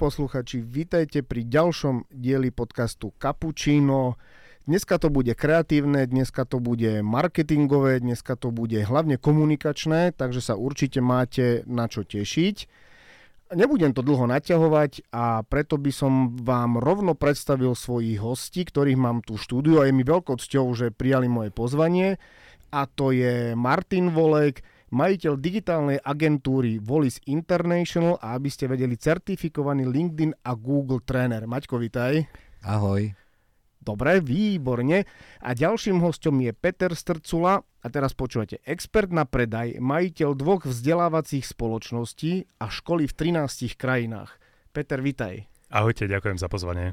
posluchači, vítajte pri ďalšom dieli podcastu Cappuccino. Dneska to bude kreatívne, dneska to bude marketingové, dneska to bude hlavne komunikačné, takže sa určite máte na čo tešiť. Nebudem to dlho naťahovať a preto by som vám rovno predstavil svojich hostí, ktorých mám tu štúdiu a je mi veľkou cťou, že prijali moje pozvanie. A to je Martin Volek, majiteľ digitálnej agentúry Volis International a aby ste vedeli certifikovaný LinkedIn a Google tréner. Maťko, vitaj. Ahoj. Dobre, výborne. A ďalším hostom je Peter Strcula, a teraz počúvate, expert na predaj, majiteľ dvoch vzdelávacích spoločností a školy v 13 krajinách. Peter, vitaj. Ahojte, ďakujem za pozvanie.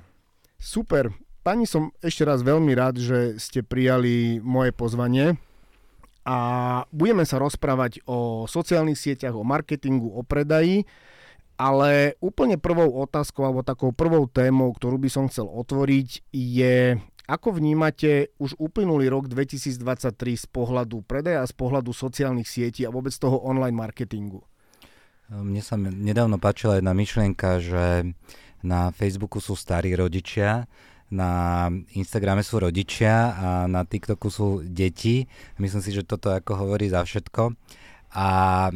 Super. Pani, som ešte raz veľmi rád, že ste prijali moje pozvanie a budeme sa rozprávať o sociálnych sieťach, o marketingu, o predaji ale úplne prvou otázkou alebo takou prvou témou, ktorú by som chcel otvoriť je, ako vnímate už uplynulý rok 2023 z pohľadu predaja a z pohľadu sociálnych sietí a vôbec toho online marketingu? Mne sa nedávno páčila jedna myšlienka, že na Facebooku sú starí rodičia, na Instagrame sú rodičia a na TikToku sú deti. Myslím si, že toto ako hovorí za všetko a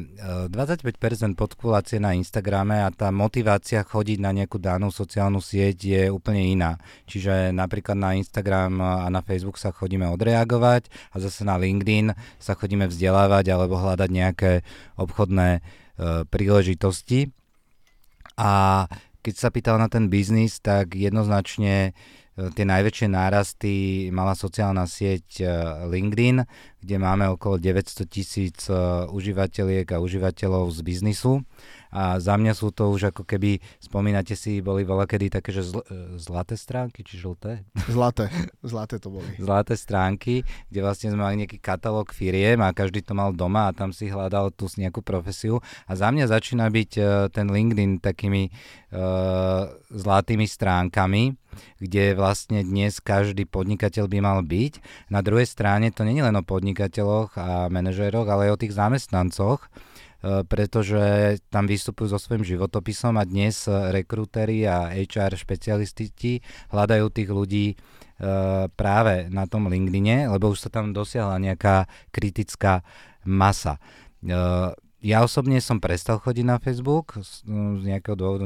25% e, podkulácie na Instagrame a tá motivácia chodiť na nejakú danú sociálnu sieť je úplne iná. Čiže napríklad na Instagram a na Facebook sa chodíme odreagovať a zase na LinkedIn sa chodíme vzdelávať alebo hľadať nejaké obchodné e, príležitosti. A keď sa pýtal na ten biznis, tak jednoznačne E, tie najväčšie nárasty mala sociálna sieť e, LinkedIn, kde máme okolo 900 tisíc e, užívateľiek a užívateľov z biznisu. A za mňa sú to už ako keby, spomínate si, boli veľa kedy také, že zl- zlaté stránky, či žlté? Zlaté, zlaté to boli. Zlaté stránky, kde vlastne sme mali nejaký katalóg firiem a každý to mal doma a tam si hľadal tú nejakú profesiu. A za mňa začína byť ten LinkedIn takými uh, zlatými stránkami, kde vlastne dnes každý podnikateľ by mal byť. Na druhej strane to nie je len o podnikateľoch a manažéroch, ale aj o tých zamestnancoch, e, pretože tam vystupujú so svojím životopisom a dnes rekrúteri a HR špecialisti hľadajú tých ľudí e, práve na tom LinkedIne, lebo už sa tam dosiahla nejaká kritická masa. Ja osobne som prestal chodiť na Facebook z nejakého dôvodu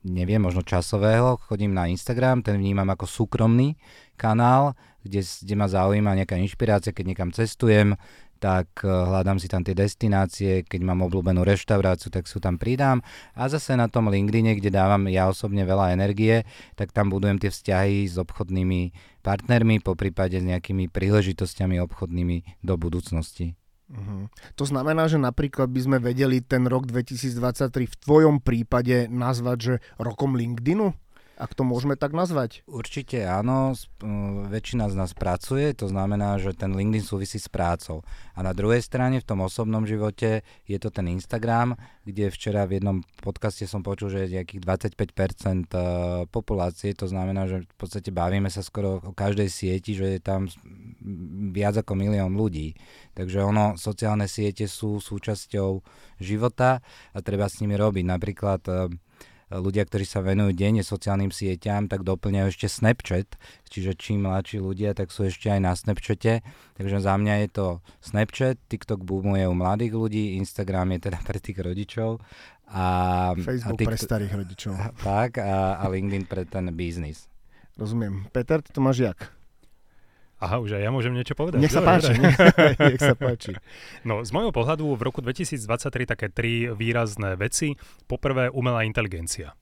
neviem, možno časového, chodím na Instagram, ten vnímam ako súkromný kanál, kde, kde ma zaujíma nejaká inšpirácia, keď niekam cestujem, tak eh, hľadám si tam tie destinácie, keď mám obľúbenú reštauráciu, tak sú tam pridám. A zase na tom LinkedIne, kde dávam ja osobne veľa energie, tak tam budujem tie vzťahy s obchodnými partnermi, po prípade s nejakými príležitosťami obchodnými do budúcnosti. Uh-huh. To znamená, že napríklad by sme vedeli ten rok 2023 v tvojom prípade nazvať, že rokom LinkedInu? Ak to môžeme tak nazvať? Určite áno, väčšina z nás pracuje, to znamená, že ten LinkedIn súvisí s prácou. A na druhej strane v tom osobnom živote je to ten Instagram, kde včera v jednom podcaste som počul, že je nejakých 25% e, populácie, to znamená, že v podstate bavíme sa skoro o každej sieti, že je tam viac ako milión ľudí. Takže ono, sociálne siete sú súčasťou života a treba s nimi robiť. Napríklad e, ľudia, ktorí sa venujú denne sociálnym sieťam, tak doplňajú ešte Snapchat, čiže čím mladší ľudia, tak sú ešte aj na Snapchate. Takže za mňa je to Snapchat, TikTok boomuje u mladých ľudí, Instagram je teda pre tých rodičov. A, Facebook a TikTok, pre starých rodičov. Tak, a, a LinkedIn pre ten biznis. Rozumiem. Peter, ty to máš jak? Aha, už aj ja môžem niečo povedať. Nech sa Dobre, páči. Nech sa páči. No, z môjho pohľadu v roku 2023 také tri výrazné veci. Poprvé, umelá inteligencia.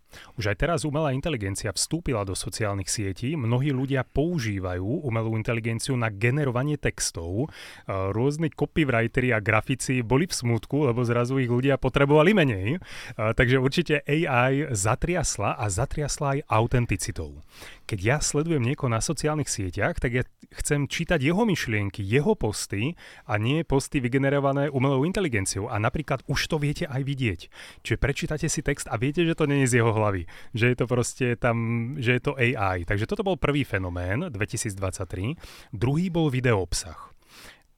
Už aj teraz umelá inteligencia vstúpila do sociálnych sietí. Mnohí ľudia používajú umelú inteligenciu na generovanie textov. Rôzni copywriteri a grafici boli v smutku, lebo zrazu ich ľudia potrebovali menej. Takže určite AI zatriasla a zatriasla aj autenticitou. Keď ja sledujem niekoho na sociálnych sieťach, tak ja chcem čítať jeho myšlienky, jeho posty a nie posty vygenerované umelou inteligenciou. A napríklad už to viete aj vidieť. Čiže prečítate si text a viete, že to nie je z jeho hlavy. Že je to proste tam, že je to AI. Takže toto bol prvý fenomén 2023. Druhý bol video obsah.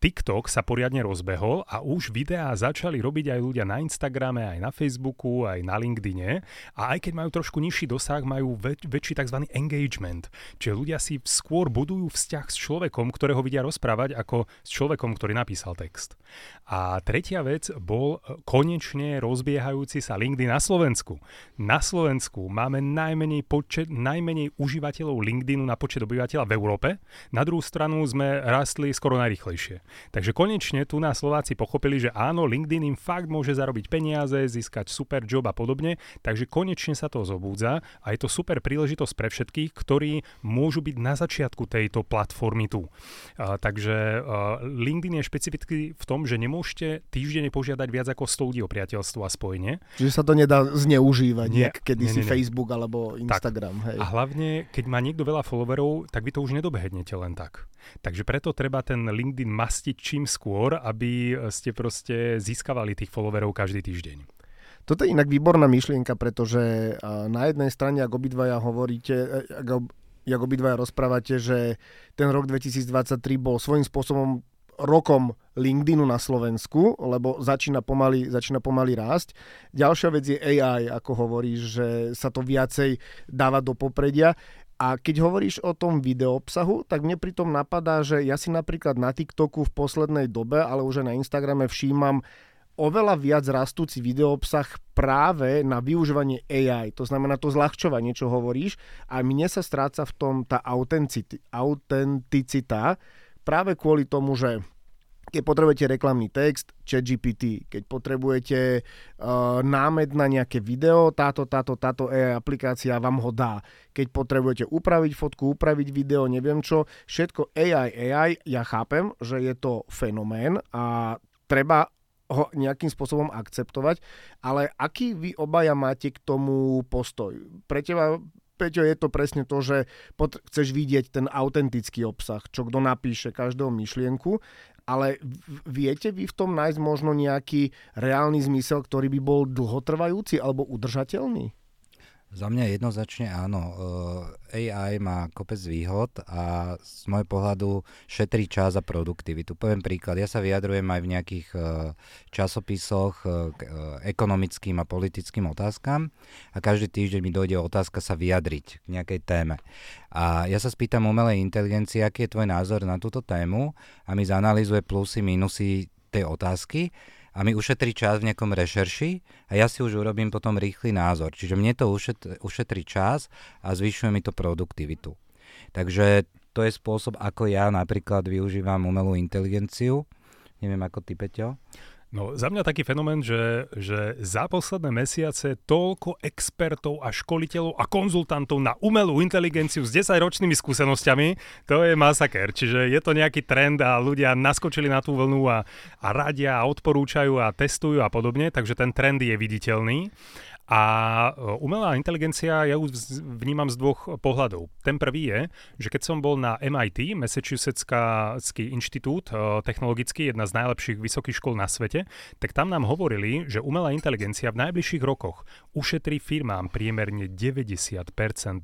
TikTok sa poriadne rozbehol a už videá začali robiť aj ľudia na Instagrame, aj na Facebooku, aj na LinkedIne a aj keď majú trošku nižší dosah, majú väč- väčší tzv. engagement. Čiže ľudia si skôr budujú vzťah s človekom, ktorého vidia rozprávať, ako s človekom, ktorý napísal text. A tretia vec bol e, konečne rozbiehajúci sa LinkedIn na Slovensku. Na Slovensku máme najmenej, počet, najmenej užívateľov LinkedInu na počet obyvateľa v Európe. Na druhú stranu sme rastli skoro najrychlejšie. Takže konečne tu na Slováci pochopili, že áno, LinkedIn im fakt môže zarobiť peniaze, získať super job a podobne, takže konečne sa to zobúdza a je to super príležitosť pre všetkých, ktorí môžu byť na začiatku tejto platformy tu. Uh, takže uh, LinkedIn je špecificky v tom, že nemôžete týždenne požiadať viac ako 100 ľudí o priateľstvo a spojenie. Čiže sa to nedá zneužívať, nie, kedy nie, si nie. Facebook alebo Instagram. Tak. Hej. A hlavne, keď má niekto veľa followerov, tak vy to už nedobehnete len tak. Takže preto treba ten LinkedIn mastiť čím skôr, aby ste proste získavali tých followerov každý týždeň. Toto je inak výborná myšlienka, pretože na jednej strane, ak obidvaja hovoríte, e, ak, ak obidvaja rozprávate, že ten rok 2023 bol svojím spôsobom rokom LinkedInu na Slovensku, lebo začína pomaly, začína pomaly rásť. Ďalšia vec je AI, ako hovoríš, že sa to viacej dáva do popredia. A keď hovoríš o tom videoobsahu, tak mne pritom napadá, že ja si napríklad na TikToku v poslednej dobe, ale už aj na Instagrame všímam oveľa viac rastúci videoobsah práve na využívanie AI. To znamená to zľahčovanie, čo hovoríš. A mne sa stráca v tom tá autenticita práve kvôli tomu, že keď potrebujete reklamný text, chat GPT, keď potrebujete uh, námed na nejaké video, táto, táto, táto AI aplikácia vám ho dá. Keď potrebujete upraviť fotku, upraviť video, neviem čo, všetko AI, AI, ja chápem, že je to fenomén a treba ho nejakým spôsobom akceptovať, ale aký vy obaja máte k tomu postoj? Pre teba Peťo, je to presne to, že pot- chceš vidieť ten autentický obsah, čo kto napíše každého myšlienku, ale viete vy v tom nájsť možno nejaký reálny zmysel, ktorý by bol dlhotrvajúci alebo udržateľný? Za mňa jednoznačne áno. Eh, AI má kopec výhod a z môjho pohľadu šetrí čas a produktivitu. Poviem príklad, ja sa vyjadrujem aj v nejakých eh, časopisoch eh, k ekonomickým a politickým otázkam a každý týždeň mi dojde otázka sa vyjadriť k nejakej téme. A ja sa spýtam umelej inteligencie, aký je tvoj názor na túto tému a mi zanalizuje plusy, minusy tej otázky a mi ušetrí čas v nejakom rešerši a ja si už urobím potom rýchly názor. Čiže mne to ušet, ušetrí čas a zvyšuje mi to produktivitu. Takže to je spôsob, ako ja napríklad využívam umelú inteligenciu. Neviem, ako ty, Peťo? No za mňa taký fenomén, že, že za posledné mesiace toľko expertov a školiteľov a konzultantov na umelú inteligenciu s 10-ročnými skúsenosťami, to je masaker. Čiže je to nejaký trend a ľudia naskočili na tú vlnu a, a radia a odporúčajú a testujú a podobne, takže ten trend je viditeľný. A e, umelá inteligencia ja ju vnímam z dvoch pohľadov. Ten prvý je, že keď som bol na MIT, Massachusettský inštitút e, technologický, jedna z najlepších vysokých škôl na svete, tak tam nám hovorili, že umelá inteligencia v najbližších rokoch ušetrí firmám priemerne 90%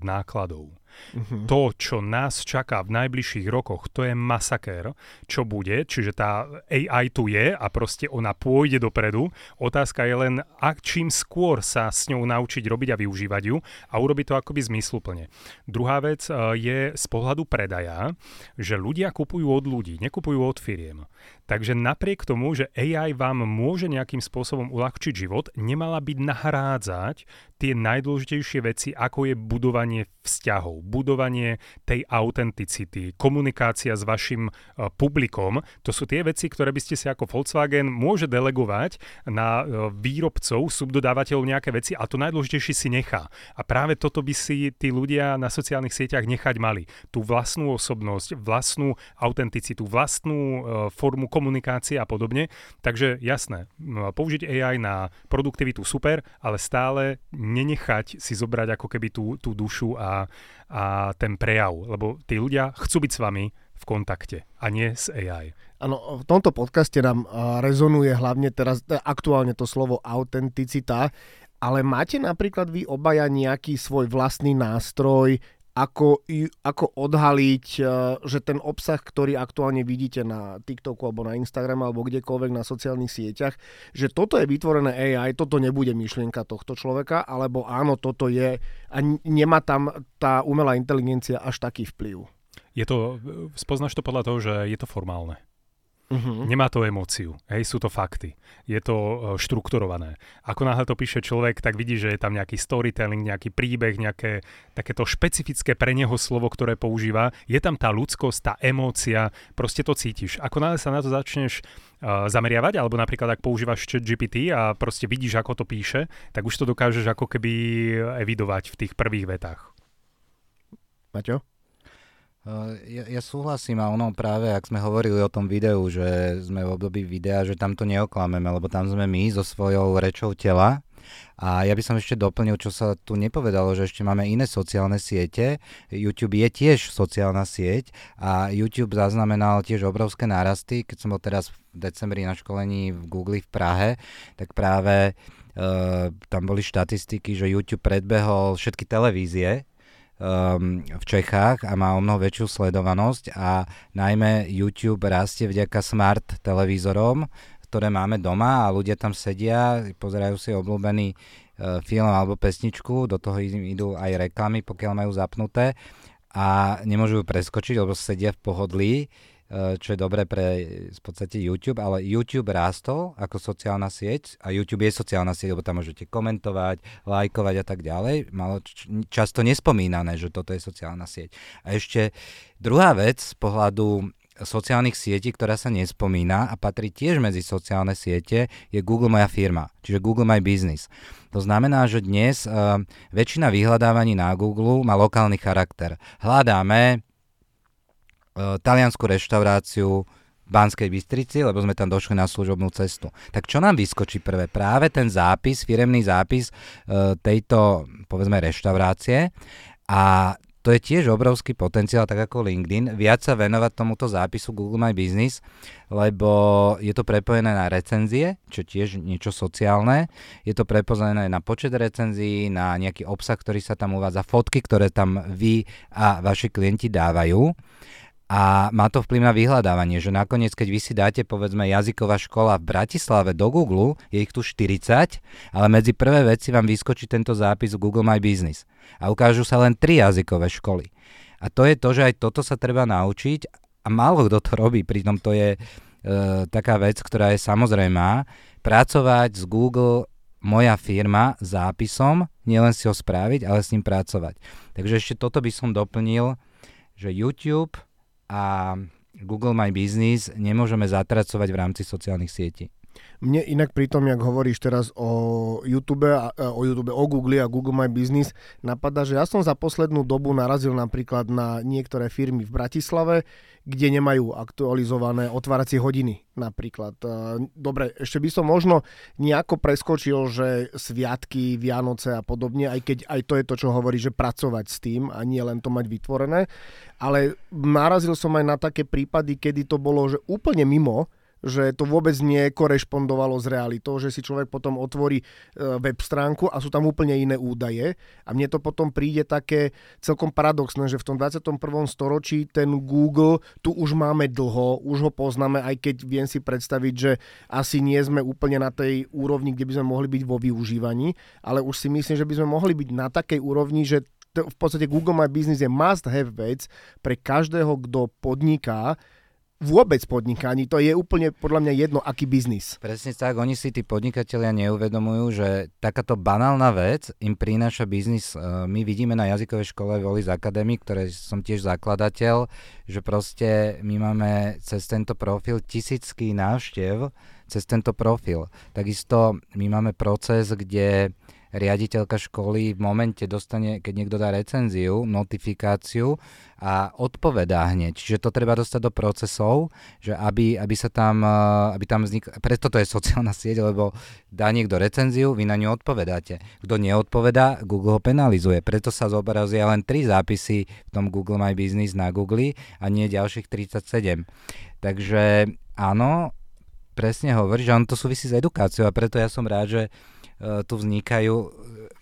nákladov. Uh-huh. To, čo nás čaká v najbližších rokoch, to je masakér, čo bude, čiže tá AI tu je a proste ona pôjde dopredu. Otázka je len, ak čím skôr sa s ňou naučiť robiť a využívať ju a urobiť to akoby zmysluplne. Druhá vec e, je z pohľadu predaja, že ľudia kupujú od ľudí, nekupujú od firiem. Takže napriek tomu, že AI vám môže nejakým spôsobom uľahčiť život, nemala byť nahrádzať tie najdôležitejšie veci, ako je budovanie vzťahov, budovanie tej autenticity, komunikácia s vašim uh, publikom. To sú tie veci, ktoré by ste si ako Volkswagen môže delegovať na uh, výrobcov, subdodávateľov nejaké veci a to najdôležitejšie si nechá. A práve toto by si tí ľudia na sociálnych sieťach nechať mali. Tú vlastnú osobnosť, vlastnú autenticitu, vlastnú uh, formu komunikácie a podobne. Takže jasné, použiť AI na produktivitu super, ale stále nenechať si zobrať ako keby tú, tú dušu a, a ten prejav, lebo tí ľudia chcú byť s vami v kontakte a nie s AI. Áno, v tomto podcaste nám rezonuje hlavne teraz aktuálne to slovo autenticita, ale máte napríklad vy obaja nejaký svoj vlastný nástroj, ako, ako odhaliť, e, že ten obsah, ktorý aktuálne vidíte na TikToku alebo na Instagrame alebo kdekoľvek na sociálnych sieťach, že toto je vytvorené AI, toto nebude myšlienka tohto človeka, alebo áno, toto je a nemá tam tá umelá inteligencia až taký vplyv. Je to, spoznáš to podľa toho, že je to formálne. Uh-huh. Nemá to emóciu, hej, sú to fakty. Je to uh, štrukturované. Ako náhle to píše človek, tak vidí, že je tam nejaký storytelling, nejaký príbeh, nejaké takéto špecifické pre neho slovo, ktoré používa. Je tam tá ľudskosť, tá emócia, proste to cítiš. Ako náhle sa na to začneš uh, zameriavať, alebo napríklad ak používaš chat GPT a proste vidíš, ako to píše, tak už to dokážeš ako keby evidovať v tých prvých vetách. Maťo? Ja, ja súhlasím a ono práve, ak sme hovorili o tom videu, že sme v období videa, že tam to neoklameme, lebo tam sme my so svojou rečou tela a ja by som ešte doplnil, čo sa tu nepovedalo, že ešte máme iné sociálne siete. YouTube je tiež sociálna sieť a YouTube zaznamenal tiež obrovské nárasty. Keď som bol teraz v decembri na školení v Google v Prahe, tak práve uh, tam boli štatistiky, že YouTube predbehol všetky televízie um, v Čechách a má o mnoho väčšiu sledovanosť a najmä YouTube rastie vďaka smart televízorom, ktoré máme doma a ľudia tam sedia, pozerajú si obľúbený uh, film alebo pesničku, do toho idú aj reklamy, pokiaľ majú zapnuté a nemôžu ju preskočiť, lebo sedia v pohodlí. Eh, čo je dobré pre v podstate YouTube, ale YouTube rástol ako sociálna sieť a YouTube je sociálna sieť, lebo tam môžete komentovať, lajkovať a tak ďalej. Malo často nespomínané, že toto je sociálna sieť. A ešte druhá vec z pohľadu sociálnych sietí, ktorá sa nespomína a patrí tiež medzi sociálne siete, je Google Moja firma, čiže Google My Business. To znamená, že dnes uh, väčšina vyhľadávaní na Google má lokálny charakter. Hľadáme taliansku reštauráciu v Banskej Bystrici, lebo sme tam došli na služobnú cestu. Tak čo nám vyskočí prvé? Práve ten zápis, firemný zápis uh, tejto, povedzme, reštaurácie a to je tiež obrovský potenciál, tak ako LinkedIn, viac sa venovať tomuto zápisu Google My Business, lebo je to prepojené na recenzie, čo tiež niečo sociálne, je to prepojené na počet recenzií, na nejaký obsah, ktorý sa tam uvádza, fotky, ktoré tam vy a vaši klienti dávajú a má to vplyv na vyhľadávanie, že nakoniec, keď vy si dáte povedzme jazyková škola v Bratislave do Google, je ich tu 40, ale medzi prvé veci vám vyskočí tento zápis v Google My Business a ukážu sa len tri jazykové školy. A to je to, že aj toto sa treba naučiť a málo kto to robí, pritom to je e, taká vec, ktorá je samozrejmá, pracovať s Google moja firma zápisom, nielen si ho správiť, ale s ním pracovať. Takže ešte toto by som doplnil, že YouTube a Google My Business nemôžeme zatracovať v rámci sociálnych sietí. Mne inak pri tom, jak hovoríš teraz o YouTube, o YouTube, o Google a Google My Business, napadá, že ja som za poslednú dobu narazil napríklad na niektoré firmy v Bratislave, kde nemajú aktualizované otváracie hodiny napríklad. Dobre, ešte by som možno nejako preskočil, že sviatky, Vianoce a podobne, aj keď aj to je to, čo hovorí, že pracovať s tým a nie len to mať vytvorené, ale narazil som aj na také prípady, kedy to bolo že úplne mimo, že to vôbec nekorešpondovalo s realitou, že si človek potom otvorí e, web stránku a sú tam úplne iné údaje a mne to potom príde také celkom paradoxné, že v tom 21. storočí ten Google tu už máme dlho, už ho poznáme, aj keď viem si predstaviť, že asi nie sme úplne na tej úrovni, kde by sme mohli byť vo využívaní, ale už si myslím, že by sme mohli byť na takej úrovni, že v podstate Google My Business je must have vec pre každého, kto podniká, vôbec podnikaní. To je úplne podľa mňa jedno, aký biznis. Presne tak, oni si tí podnikatelia neuvedomujú, že takáto banálna vec im prináša biznis. E, my vidíme na jazykovej škole Volis Academy, ktoré som tiež zakladateľ, že proste my máme cez tento profil tisícky návštev cez tento profil. Takisto my máme proces, kde riaditeľka školy v momente dostane, keď niekto dá recenziu, notifikáciu a odpovedá hneď. Čiže to treba dostať do procesov, že aby, aby sa tam, eh, aby tam vznik... Preto to je sociálna sieť, lebo dá niekto recenziu, vy na ňu odpovedáte. Kto neodpovedá, Google ho penalizuje. Preto sa zobrazia len tri zápisy v tom Google My Business na Google a nie ďalších 37. Takže áno, presne hovorí, že on to súvisí s edukáciou a preto ja som rád, že E, tu vznikajú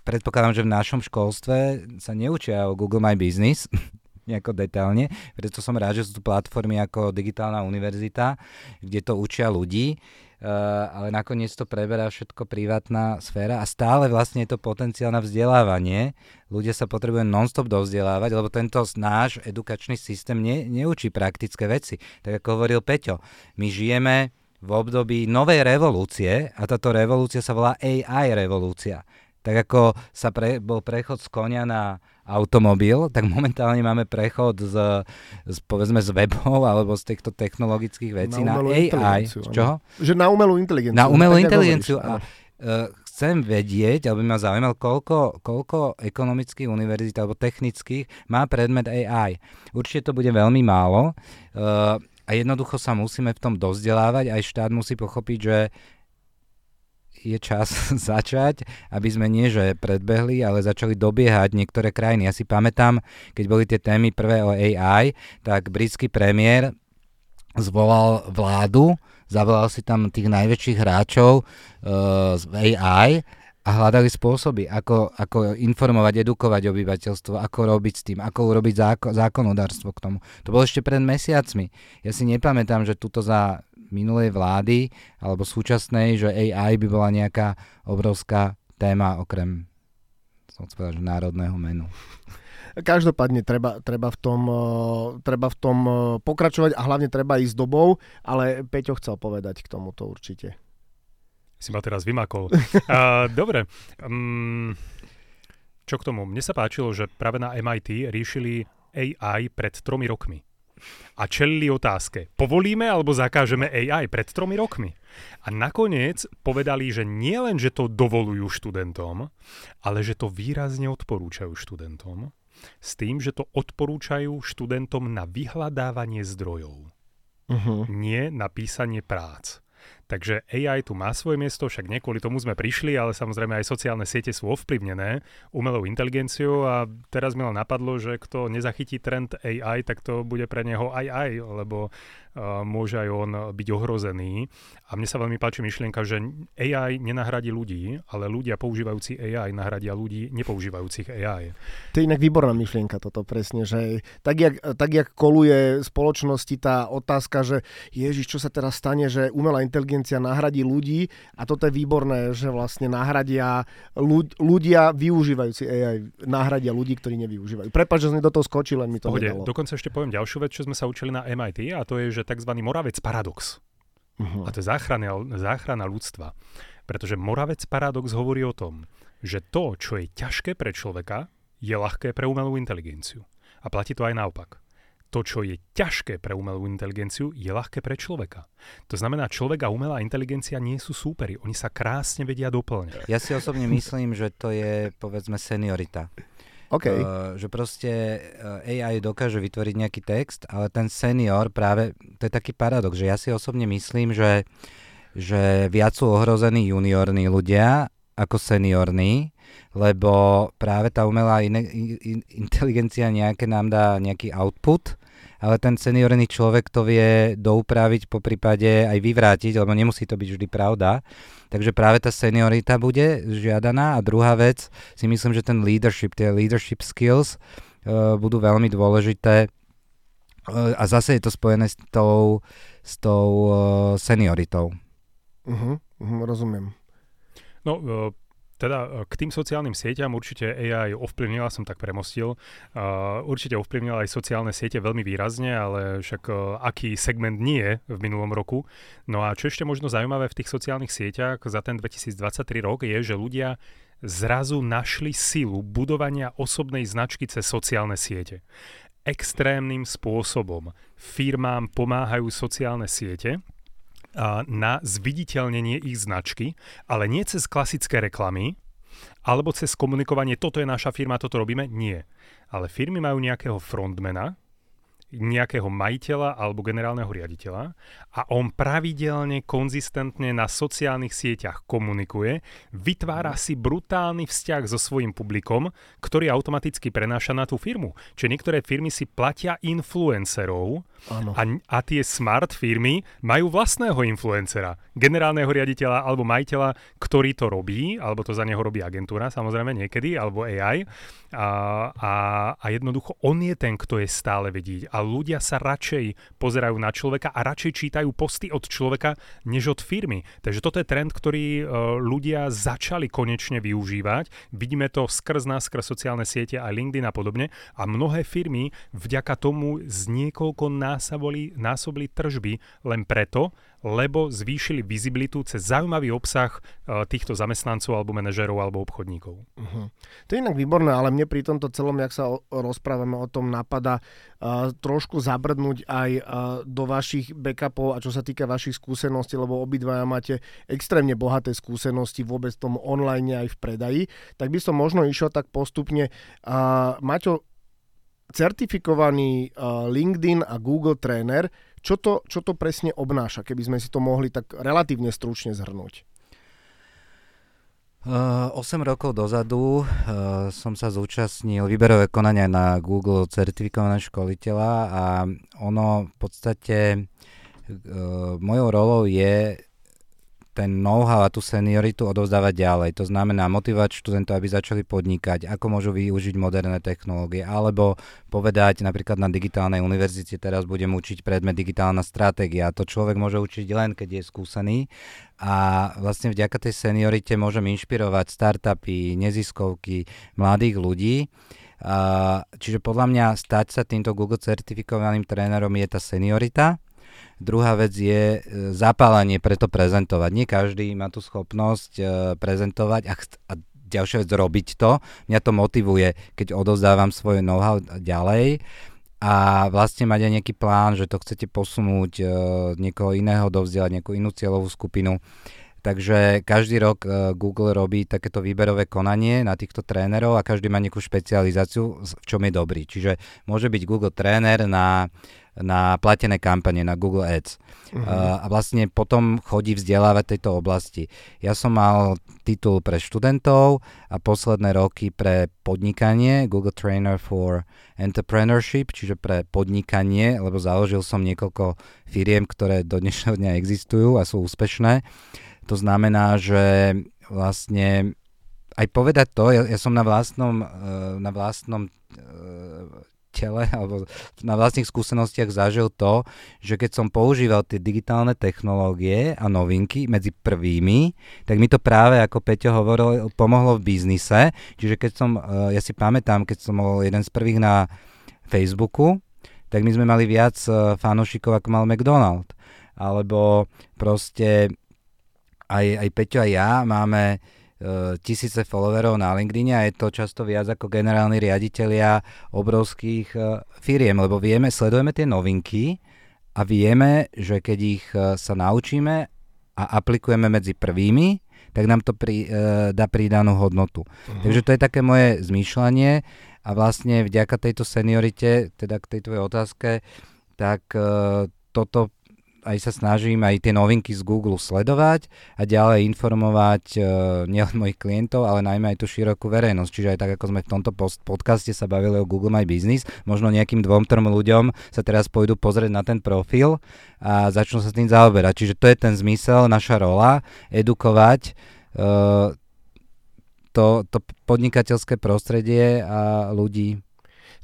predpokladám, že v našom školstve sa neučia o Google My Business, nejako detailne, preto som rád, že sú tu platformy ako Digitálna univerzita, kde to učia ľudí, uh, ale nakoniec to preberá všetko privátna sféra a stále vlastne je to potenciál na vzdelávanie. Ľudia sa potrebujú non-stop dovzdelávať, lebo tento náš edukačný systém ne, neučí praktické veci. Tak ako hovoril Peťo, my žijeme v období novej revolúcie a táto revolúcia sa volá AI revolúcia. Tak ako sa pre, bol prechod z konia na automobil, tak momentálne máme prechod z, z povedzme z webov alebo z týchto technologických vecí na, na AI. Čoho? Že na umelú inteligenciu. Na umelú inteligenciu. A, uh, chcem vedieť, alebo by ma zaujímal, koľko, koľko ekonomických univerzít alebo technických má predmet AI. Určite to bude veľmi málo. Uh, a jednoducho sa musíme v tom dozdelávať, aj štát musí pochopiť, že je čas začať, aby sme nie že predbehli, ale začali dobiehať niektoré krajiny. Ja si pamätám, keď boli tie témy prvé o AI, tak britský premiér zvolal vládu, zavolal si tam tých najväčších hráčov uh, z AI a hľadali spôsoby, ako, ako informovať, edukovať obyvateľstvo, ako robiť s tým, ako urobiť záko, zákonodárstvo k tomu. To bolo ešte pred mesiacmi. Ja si nepamätám, že tuto za minulej vlády alebo súčasnej, že AI by bola nejaká obrovská téma okrem som povedať, národného menu. Každopádne treba, treba, v tom, treba v tom pokračovať a hlavne treba ísť dobou, ale Peťo chcel povedať k tomuto určite. Si ma teraz vymakol. uh, dobre. Um, čo k tomu? Mne sa páčilo, že práve na MIT riešili AI pred tromi rokmi a čelili otázke, povolíme alebo zakážeme AI pred tromi rokmi. A nakoniec povedali, že nie len, že to dovolujú študentom, ale že to výrazne odporúčajú študentom, s tým, že to odporúčajú študentom na vyhľadávanie zdrojov. Uh-huh. Nie na písanie prác. Takže AI tu má svoje miesto, však nie kvôli tomu sme prišli, ale samozrejme aj sociálne siete sú ovplyvnené umelou inteligenciou a teraz mi len napadlo, že kto nezachytí trend AI, tak to bude pre neho aj aj, lebo môže aj on byť ohrozený. A mne sa veľmi páči myšlienka, že AI nenahradí ľudí, ale ľudia používajúci AI nahradia ľudí nepoužívajúcich AI. To je inak výborná myšlienka toto presne, že tak jak, tak jak koluje spoločnosti tá otázka, že Ježiš, čo sa teraz stane, že umelá inteligencia nahradí ľudí a toto je výborné, že vlastne nahradia ľudia využívajúci AI, nahradia ľudí, ktorí nevyužívajú. Prepač, že som do toho skočil, len mi to Pohode, nedalo. Dokonca ešte poviem ďalšiu vec, čo sme sa učili na MIT a to je, že tzv. Moravec paradox. Uh-huh. A to je záchrana, záchrana ľudstva. Pretože Moravec paradox hovorí o tom, že to, čo je ťažké pre človeka, je ľahké pre umelú inteligenciu. A platí to aj naopak. To, čo je ťažké pre umelú inteligenciu, je ľahké pre človeka. To znamená, človek a umelá inteligencia nie sú súperi. Oni sa krásne vedia doplňať. Ja si osobne myslím, že to je, povedzme, seniorita. Okay. Uh, že proste eh, AI dokáže vytvoriť nejaký text, ale ten senior práve, to je taký paradox, že ja si osobne myslím, že, že viac sú ohrození juniorní ľudia ako seniorní, lebo práve tá umelá in, in, inteligencia nejaké nám dá nejaký output, ale ten seniorný človek to vie doupraviť, po prípade aj vyvrátiť, lebo nemusí to byť vždy pravda. Takže práve tá seniorita bude žiadaná. A druhá vec, si myslím, že ten leadership, tie leadership skills uh, budú veľmi dôležité. Uh, a zase je to spojené s tou, s tou uh, senioritou. Uh-huh, uh-huh, rozumiem. No, uh, teda e, k tým sociálnym sieťam určite AI ovplyvnila, som tak premostil, uh, určite ovplyvnila aj sociálne siete veľmi výrazne, ale však uh, aký segment nie v minulom roku. No a čo ešte možno zaujímavé v tých sociálnych sieťach za ten 2023 rok je, že ľudia zrazu našli silu budovania osobnej značky cez sociálne siete. Extrémnym spôsobom firmám pomáhajú sociálne siete, na zviditeľnenie ich značky, ale nie cez klasické reklamy, alebo cez komunikovanie, toto je naša firma, toto robíme, nie. Ale firmy majú nejakého frontmana, nejakého majiteľa alebo generálneho riaditeľa a on pravidelne, konzistentne na sociálnych sieťach komunikuje, vytvára si brutálny vzťah so svojím publikom, ktorý automaticky prenáša na tú firmu. Čiže niektoré firmy si platia influencerov, A, a tie smart firmy majú vlastného influencera, generálneho riaditeľa alebo majiteľa, ktorý to robí, alebo to za neho robí agentúra samozrejme niekedy, alebo AI. A, a, a jednoducho on je ten, kto je stále vidieť. Ľudia sa radšej pozerajú na človeka a radšej čítajú posty od človeka, než od firmy. Takže toto je trend, ktorý uh, ľudia začali konečne využívať. Vidíme to skrz nás, skrz sociálne siete a LinkedIn a podobne. A mnohé firmy vďaka tomu z niekoľko násobili, násobili tržby len preto, lebo zvýšili vizibilitu cez zaujímavý obsah uh, týchto zamestnancov alebo manažerov alebo obchodníkov. Uh-huh. To je inak výborné, ale mne pri tomto celom, jak sa o, rozprávame o tom, napadá uh, trošku zabrdnúť aj uh, do vašich backupov a čo sa týka vašich skúseností, lebo obidvaja máte extrémne bohaté skúsenosti vôbec v tom online aj v predaji, tak by som možno išiel tak postupne. Uh, Maťo, certifikovaný uh, LinkedIn a Google tréner, čo to, čo to presne obnáša, keby sme si to mohli tak relatívne stručne zhrnúť? Uh, 8 rokov dozadu som sa zúčastnil výberové konania na Google certifikovaného školiteľa a ono v podstate mojou rolou je ten know-how a tú senioritu odovzdávať ďalej. To znamená motivovať študentov, aby začali podnikať, ako môžu využiť moderné technológie, alebo povedať napríklad na digitálnej univerzite teraz budem učiť predmet digitálna stratégia. To človek môže učiť len, keď je skúsený a vlastne vďaka tej seniorite môžem inšpirovať startupy, neziskovky, mladých ľudí. Čiže podľa mňa stať sa týmto Google certifikovaným trénerom je tá seniorita, Druhá vec je e, zapálenie preto prezentovať. Nie každý má tú schopnosť e, prezentovať a, ch- a ďalšia vec robiť to. Mňa to motivuje, keď odovzdávam svoje know-how ďalej a vlastne mať aj nejaký plán, že to chcete posunúť uh, niekoho iného, dovzdielať nejakú inú cieľovú skupinu. Takže každý rok uh, Google robí takéto výberové konanie na týchto trénerov a každý má nejakú špecializáciu, v čom je dobrý. Čiže môže byť Google tréner na na platené kampane na Google Ads. Uh-huh. Uh, a vlastne potom chodí vzdelávať tejto oblasti. Ja som mal titul pre študentov a posledné roky pre podnikanie, Google Trainer for Entrepreneurship, čiže pre podnikanie, lebo založil som niekoľko firiem, ktoré do dnešného dňa existujú a sú úspešné. To znamená, že vlastne aj povedať to, ja, ja som na vlastnom, uh, na vlastnom uh, tele alebo na vlastných skúsenostiach zažil to, že keď som používal tie digitálne technológie a novinky medzi prvými, tak mi to práve, ako Peťo hovoril, pomohlo v biznise. Čiže keď som, eh, ja si pamätám, keď som bol jeden z prvých na Facebooku, tak my sme mali viac eh, fanúšikov, ako mal McDonald. Alebo proste aj, aj Peťo a ja máme E, tisíce followerov na LinkedIn a je to často viac ako generálni riaditeľia obrovských e, firiem, lebo vieme, sledujeme tie novinky a vieme, že keď ich e, sa naučíme a aplikujeme medzi prvými, tak nám to pri, dá pridanú hodnotu. Uh-huh. Takže to je také moje zmýšľanie a vlastne vďaka tejto seniorite, teda k tej tvojej otázke, tak toto aj sa snažím aj tie novinky z Google sledovať a ďalej informovať uh, nielen mojich klientov, ale najmä aj tú širokú verejnosť. Čiže aj tak, ako sme v tomto post- podcaste sa bavili o Google My Business, možno nejakým dvom, trom ľuďom sa teraz pôjdu pozrieť na ten profil a začnú sa s tým zaoberať. Čiže to je ten zmysel, naša rola, edukovať uh, to, to podnikateľské prostredie a ľudí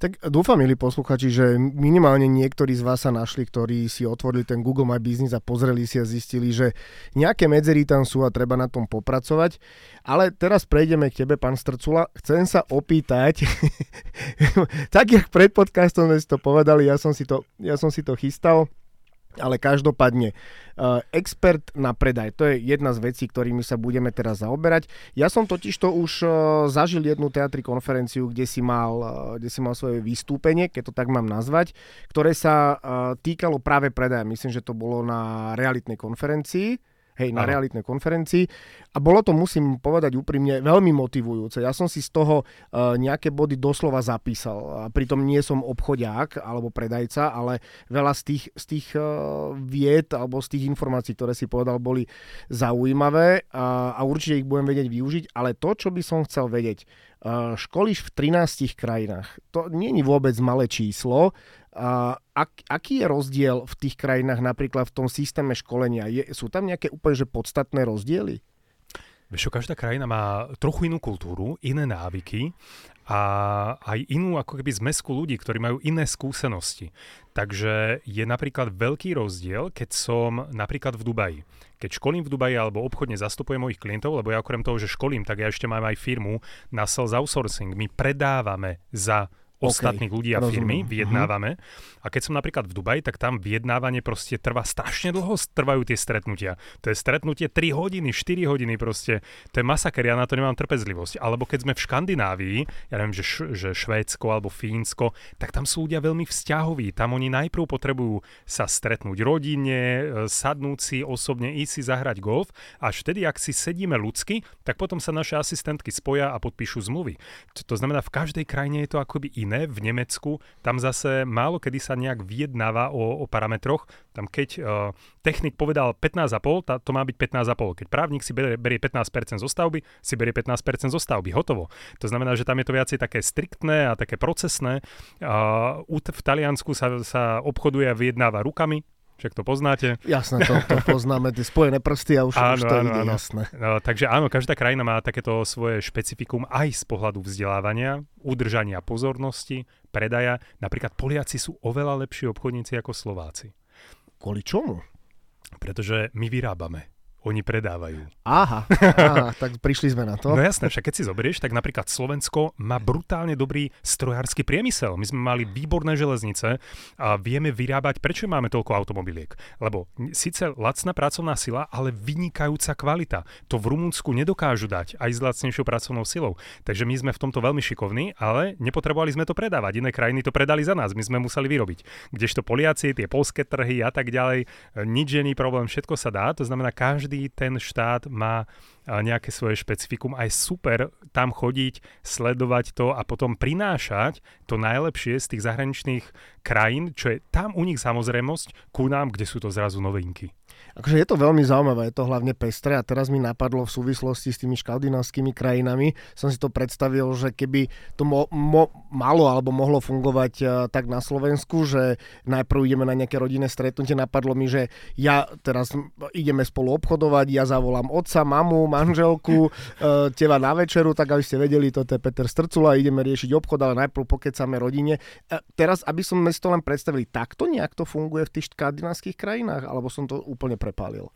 tak dúfam, milí posluchači, že minimálne niektorí z vás sa našli, ktorí si otvorili ten Google My Business a pozreli si a zistili, že nejaké medzery tam sú a treba na tom popracovať. Ale teraz prejdeme k tebe, pán Strcula. Chcem sa opýtať, tak jak pred podcastom sme si to povedali, ja som si to, ja som si to chystal ale každopádne, uh, expert na predaj, to je jedna z vecí, ktorými sa budeme teraz zaoberať. Ja som totiž to už uh, zažil jednu teatri konferenciu, kde si, mal, uh, kde si mal svoje vystúpenie, keď to tak mám nazvať, ktoré sa týkalo práve predaja. Myslím, že to bolo na realitnej konferencii hej, na ano. realitnej konferencii. A bolo to, musím povedať úprimne, veľmi motivujúce. Ja som si z toho uh, nejaké body doslova zapísal. A pritom nie som obchodiák alebo predajca, ale veľa z tých, z tých uh, vied alebo z tých informácií, ktoré si povedal, boli zaujímavé a, a určite ich budem vedieť využiť. Ale to, čo by som chcel vedieť, školíš v 13 krajinách. To nie je vôbec malé číslo. Ak, aký je rozdiel v tých krajinách napríklad v tom systéme školenia? Je, sú tam nejaké úplne že podstatné rozdiely? Vieš každá krajina má trochu inú kultúru, iné návyky a aj inú ako keby zmesku ľudí, ktorí majú iné skúsenosti. Takže je napríklad veľký rozdiel, keď som napríklad v Dubaji. Keď školím v Dubaji alebo obchodne zastupujem mojich klientov, lebo ja okrem toho, že školím, tak ja ešte mám aj firmu na sales outsourcing. My predávame za ostatných okay, ľudí a firmy, rozumiem. Mhm. vyjednávame. Uh-huh. A keď som napríklad v Dubaji, tak tam vyjednávanie proste trvá strašne dlho, trvajú tie stretnutia. To je stretnutie 3 hodiny, 4 hodiny proste. To je masaker, ja na to nemám trpezlivosť. Alebo keď sme v Škandinávii, ja neviem, že, š- že Švédsko alebo Fínsko, tak tam sú ľudia veľmi vzťahoví. Tam oni najprv potrebujú sa stretnúť rodine, e, sadnúť si osobne, ísť si zahrať golf. Až vtedy, ak si sedíme ľudsky, tak potom sa naše asistentky spoja a podpíšu zmluvy. To znamená, v každej krajine je to akoby iné iné. V Nemecku tam zase málo kedy sa nejak vyjednáva o, o parametroch. Tam keď uh, technik povedal 15,5, tá, to má byť 15,5. Keď právnik si berie, berie 15% zo stavby, si berie 15% zo stavby. Hotovo. To znamená, že tam je to viacej také striktné a také procesné. Uh, v Taliansku sa, sa obchoduje a vyjednáva rukami, však to poznáte. Jasné, to, to poznáme, tie spojené prsty a už, áno, už to áno, ide, áno. jasné. No, takže áno, každá krajina má takéto svoje špecifikum aj z pohľadu vzdelávania, udržania pozornosti, predaja. Napríklad Poliaci sú oveľa lepší obchodníci ako Slováci. Kvôli čomu? Pretože my vyrábame oni predávajú. Aha, aha, tak prišli sme na to. No jasné, však keď si zoberieš, tak napríklad Slovensko má brutálne dobrý strojársky priemysel. My sme mali výborné železnice a vieme vyrábať, prečo máme toľko automobiliek? Lebo síce lacná pracovná sila, ale vynikajúca kvalita. To v Rumunsku nedokážu dať aj s lacnejšou pracovnou silou. Takže my sme v tomto veľmi šikovní, ale nepotrebovali sme to predávať. Iné krajiny to predali za nás, my sme museli vyrobiť. Kdežto Poliaci, tie polské trhy a tak ďalej, nič není problém, všetko sa dá. To znamená, každý každý ten štát má nejaké svoje špecifikum. Aj super tam chodiť, sledovať to a potom prinášať to najlepšie z tých zahraničných krajín, čo je tam u nich samozrejmosť, ku nám, kde sú to zrazu novinky. Akože je to veľmi zaujímavé, je to hlavne pestré a teraz mi napadlo v súvislosti s tými škandinávskými krajinami, som si to predstavil, že keby to mo- mo- malo alebo mohlo fungovať uh, tak na Slovensku, že najprv ideme na nejaké rodinné stretnutie, napadlo mi, že ja teraz ideme spolu obchodovať, ja zavolám otca, mamu, manželku, uh, teba na večeru, tak aby ste vedeli, toto je Peter Strcula, ideme riešiť obchod, ale najprv pokecáme rodine. Uh, teraz, aby som si to len predstavili, takto nejak to funguje v tých škandinávskych krajinách, alebo som to úplne prepálil?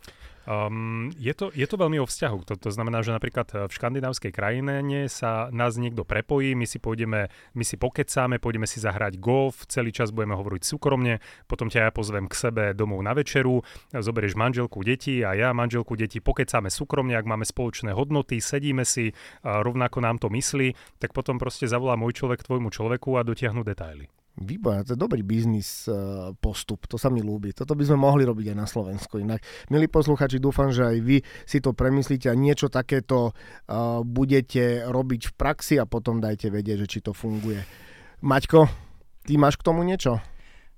Um, je, to, je to veľmi o vzťahu. To, to znamená, že napríklad v škandinávskej krajine sa nás niekto prepojí, my si pôjdeme, my si pokecáme, pôjdeme si zahrať golf, celý čas budeme hovoriť súkromne, potom ťa ja pozvem k sebe domov na večeru, zoberieš manželku, deti a ja manželku, deti, pokecáme súkromne, ak máme spoločné hodnoty, sedíme si, rovnako nám to myslí, tak potom proste zavolá môj človek tvojmu človeku a dotiahnu detaily. Výborné, to je dobrý biznis eh, postup, to sa mi ľúbi. Toto by sme mohli robiť aj na Slovensku. Inak, milí posluchači, dúfam, že aj vy si to premyslíte a niečo takéto uh, budete robiť v praxi a potom dajte vedieť, že či to funguje. Maťko, ty máš k tomu niečo?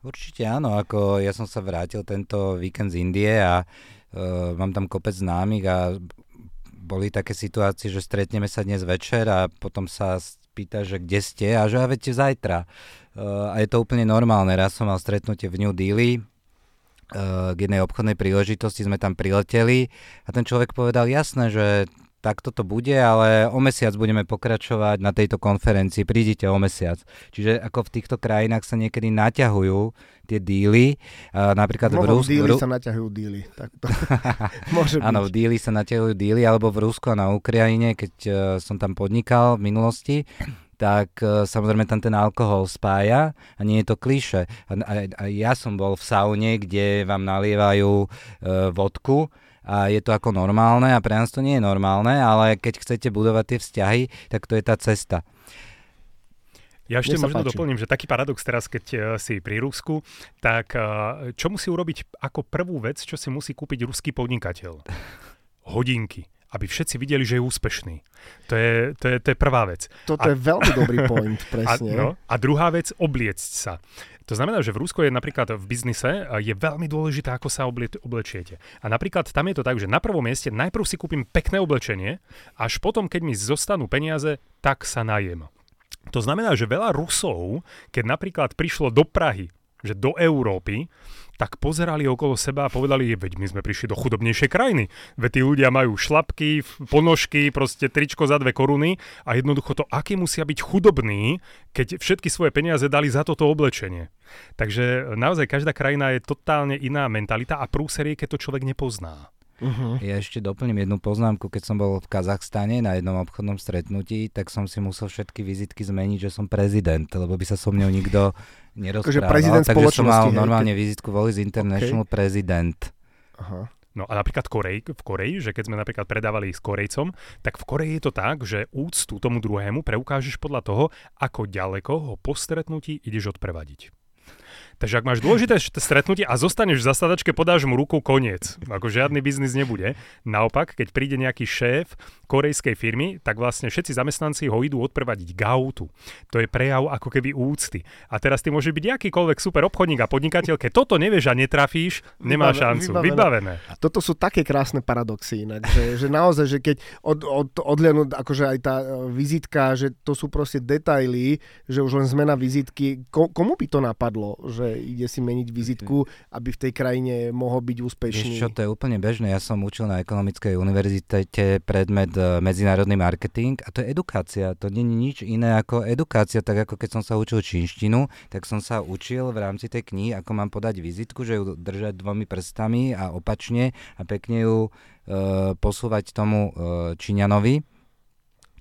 Určite áno, ako ja som sa vrátil tento víkend z Indie a uh, mám tam kopec známych a boli také situácie, že stretneme sa dnes večer a potom sa pýta, že kde ste a že a viete zajtra. Uh, a je to úplne normálne. Raz som mal stretnutie v New Delhi, uh, k jednej obchodnej príležitosti sme tam prileteli a ten človek povedal jasné, že takto to bude, ale o mesiac budeme pokračovať na tejto konferencii, prídite o mesiac. Čiže ako v týchto krajinách sa niekedy naťahujú tie díly. Uh, napríklad v Rusku... V díly sa naťahujú díly. Tak to môže Áno, v díly sa naťahujú díly, alebo v Rusku a na Ukrajine, keď uh, som tam podnikal v minulosti, tak uh, samozrejme tam ten alkohol spája a nie je to kliše. A, a, a ja som bol v saune, kde vám nalievajú uh, vodku a je to ako normálne a pre nás to nie je normálne, ale keď chcete budovať tie vzťahy, tak to je tá cesta. Ja ešte možno páči. doplním, že taký paradox teraz, keď uh, si pri Rusku, tak uh, čo musí urobiť ako prvú vec, čo si musí kúpiť ruský podnikateľ? Hodinky aby všetci videli, že je úspešný. To je, to je, to je prvá vec. Toto a, je veľmi dobrý point, presne. A, no, a druhá vec, obliecť sa. To znamená, že v Rusku je napríklad v biznise je veľmi dôležité, ako sa oblečiete. A napríklad tam je to tak, že na prvom mieste najprv si kúpim pekné oblečenie, až potom, keď mi zostanú peniaze, tak sa najem. To znamená, že veľa Rusov, keď napríklad prišlo do Prahy, že do Európy, tak pozerali okolo seba a povedali, veď my sme prišli do chudobnejšej krajiny. Veď tí ľudia majú šlapky, ponožky, proste tričko za dve koruny a jednoducho to, aký musia byť chudobní, keď všetky svoje peniaze dali za toto oblečenie. Takže naozaj každá krajina je totálne iná mentalita a prúser je, keď to človek nepozná. Uh-huh. Ja ešte doplním jednu poznámku. Keď som bol v Kazachstane na jednom obchodnom stretnutí, tak som si musel všetky vizitky zmeniť, že som prezident, lebo by sa so mnou nikto nerozprával. Takže prezident takže som mal normálne vizitku Wallis International okay. prezident. Aha. No a napríklad Korej, v Koreji, že keď sme napríklad predávali s Korejcom, tak v Koreji je to tak, že úctu tomu druhému preukážeš podľa toho, ako ďaleko ho po stretnutí ideš odprevadiť. Takže ak máš dôležité stretnutie a zostaneš v zasadačke, podáš mu ruku, koniec. Ako žiadny biznis nebude. Naopak, keď príde nejaký šéf korejskej firmy, tak vlastne všetci zamestnanci ho idú odprevadiť k autu. To je prejav ako keby úcty. A teraz ty môže byť akýkoľvek super obchodník a podnikateľ, keď toto nevieš a netrafíš, nemá šancu. Vybavené. vybavené. Toto sú také krásne paradoxy inak, že, že naozaj, že keď od, od, odliadnú, akože aj tá e, vizitka, že to sú proste detaily, že už len zmena vizitky, ko, komu by to napadlo, že že ide si meniť vizitku, aby v tej krajine mohol byť úspešný. Vieš čo, to je úplne bežné. Ja som učil na ekonomickej univerzite predmet e, medzinárodný marketing a to je edukácia. To nie je nič iné ako edukácia. Tak ako keď som sa učil čínštinu, tak som sa učil v rámci tej knihy, ako mám podať vizitku, že ju držať dvomi prstami a opačne a pekne ju e, posúvať tomu e, Číňanovi.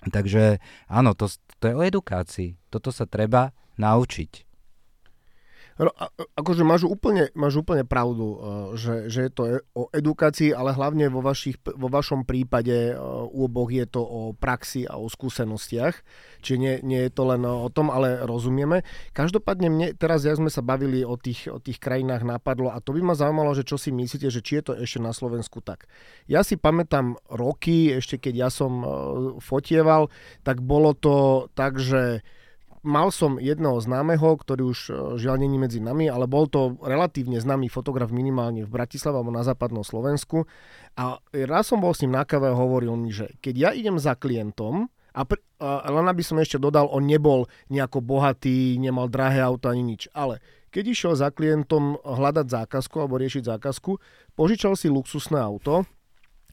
Takže áno, to, to je o edukácii. Toto sa treba naučiť. Akože máš úplne, máš úplne pravdu, e, že, že je to e, o edukácii, ale hlavne vo, vašich, vo vašom prípade e, u oboch je to o praxi a o skúsenostiach. Čiže nie, nie je to len o tom, ale rozumieme. Každopádne mne, teraz ja sme sa bavili o tých, o tých krajinách napadlo a to by ma zaujímalo, že čo si myslíte, že či je to ešte na Slovensku tak. Ja si pamätám roky, ešte keď ja som fotieval, tak bolo to tak, že mal som jedného známeho, ktorý už e, žiaľ není medzi nami, ale bol to relatívne známy fotograf minimálne v Bratislave alebo na západnom Slovensku. A raz som bol s ním na kave a hovoril mi, že keď ja idem za klientom, a, pr- a len aby som ešte dodal, on nebol nejako bohatý, nemal drahé auto ani nič, ale keď išiel za klientom hľadať zákazku alebo riešiť zákazku, požičal si luxusné auto,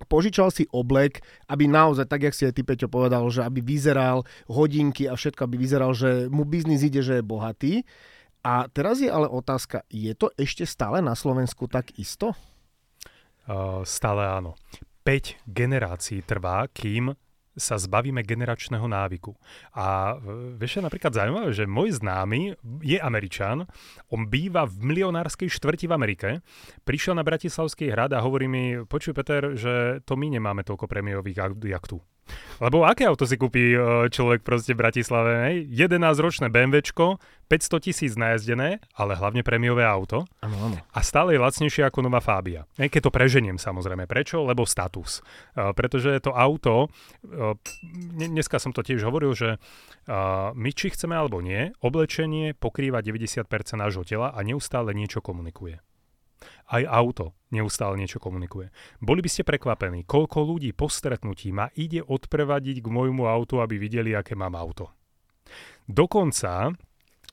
požičal si oblek, aby naozaj, tak jak si aj ty Peťo povedal, že aby vyzeral hodinky a všetko, aby vyzeral, že mu biznis ide, že je bohatý. A teraz je ale otázka, je to ešte stále na Slovensku tak isto? Uh, stále áno. 5 generácií trvá, kým sa zbavíme generačného návyku. A vieš, napríklad zaujímavé, že môj známy je Američan, on býva v milionárskej štvrti v Amerike, prišiel na Bratislavský hrad a hovorí mi, počuj Peter, že to my nemáme toľko prémiových jak tu. Lebo aké auto si kúpi e, človek proste v Bratislave? Hej? 11-ročné BMWčko, 500 tisíc najazdené, ale hlavne prémiové auto. Ano, ano. A stále je lacnejšie ako nová Fábia. Hej, keď to preženiem samozrejme. Prečo? Lebo status. Uh, pretože to auto, uh, dneska som to tiež hovoril, že uh, my či chceme alebo nie, oblečenie pokrýva 90% nášho tela a neustále niečo komunikuje. Aj auto neustále niečo komunikuje. Boli by ste prekvapení, koľko ľudí po stretnutí ma ide odprevadiť k môjmu autu, aby videli, aké mám auto. Dokonca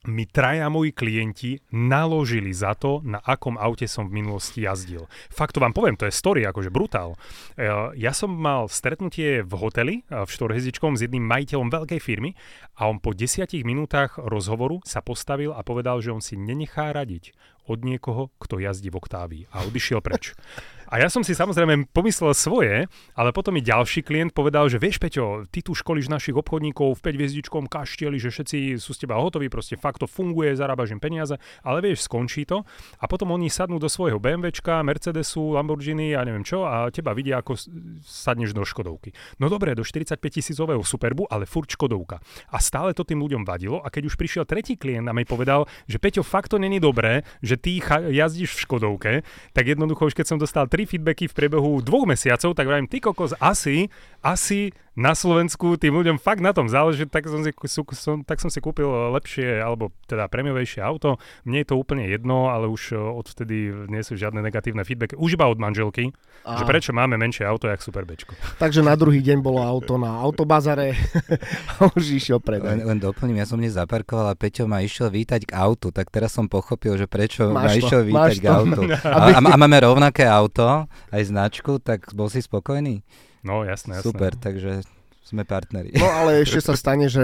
mi traja moji klienti naložili za to, na akom aute som v minulosti jazdil. Fakt to vám poviem, to je story, akože brutál. E, ja som mal stretnutie v hoteli e, v Štorhezičkom s jedným majiteľom veľkej firmy a on po desiatich minútach rozhovoru sa postavil a povedal, že on si nenechá radiť od niekoho, kto jazdí v Oktávii a odišiel preč. A ja som si samozrejme pomyslel svoje, ale potom mi ďalší klient povedal, že vieš Peťo, ty tu školíš našich obchodníkov v 5 hviezdičkom kaštieli, že všetci sú z teba hotoví, proste fakt to funguje, zarábaš im peniaze, ale vieš, skončí to a potom oni sadnú do svojho BMWčka, Mercedesu, Lamborghini a neviem čo a teba vidia, ako sadneš do Škodovky. No dobre, do 45 tisícového Superbu, ale furt Škodovka. A stále to tým ľuďom vadilo a keď už prišiel tretí klient a mi povedal, že Peťo, fakt to není dobré, že ty jazdíš v Škodovke, tak jednoducho už keď som dostal tri feedbacky v priebehu dvoch mesiacov, tak vravím, ty kokos, asi, asi na Slovensku tým ľuďom fakt na tom záleží, tak som si, som, tak som si kúpil lepšie, alebo teda premiovejšie auto. Mne je to úplne jedno, ale už odvtedy nie sú žiadne negatívne feedbacky. Už iba od manželky, a. že prečo máme menšie auto, jak Super Bčko. Takže na druhý deň bolo auto na autobazare a už išiel predaj. Len, len doplním, ja som dnes zaparkoval a Peťo ma išiel vítať k autu, tak teraz som pochopil, že prečo máš ma to, išiel vítať k autu. A, a, a máme rovnaké auto, aj značku, tak bol si spokojný? No jasné, jasné. Super, takže sme partneri. No ale ešte sa stane, že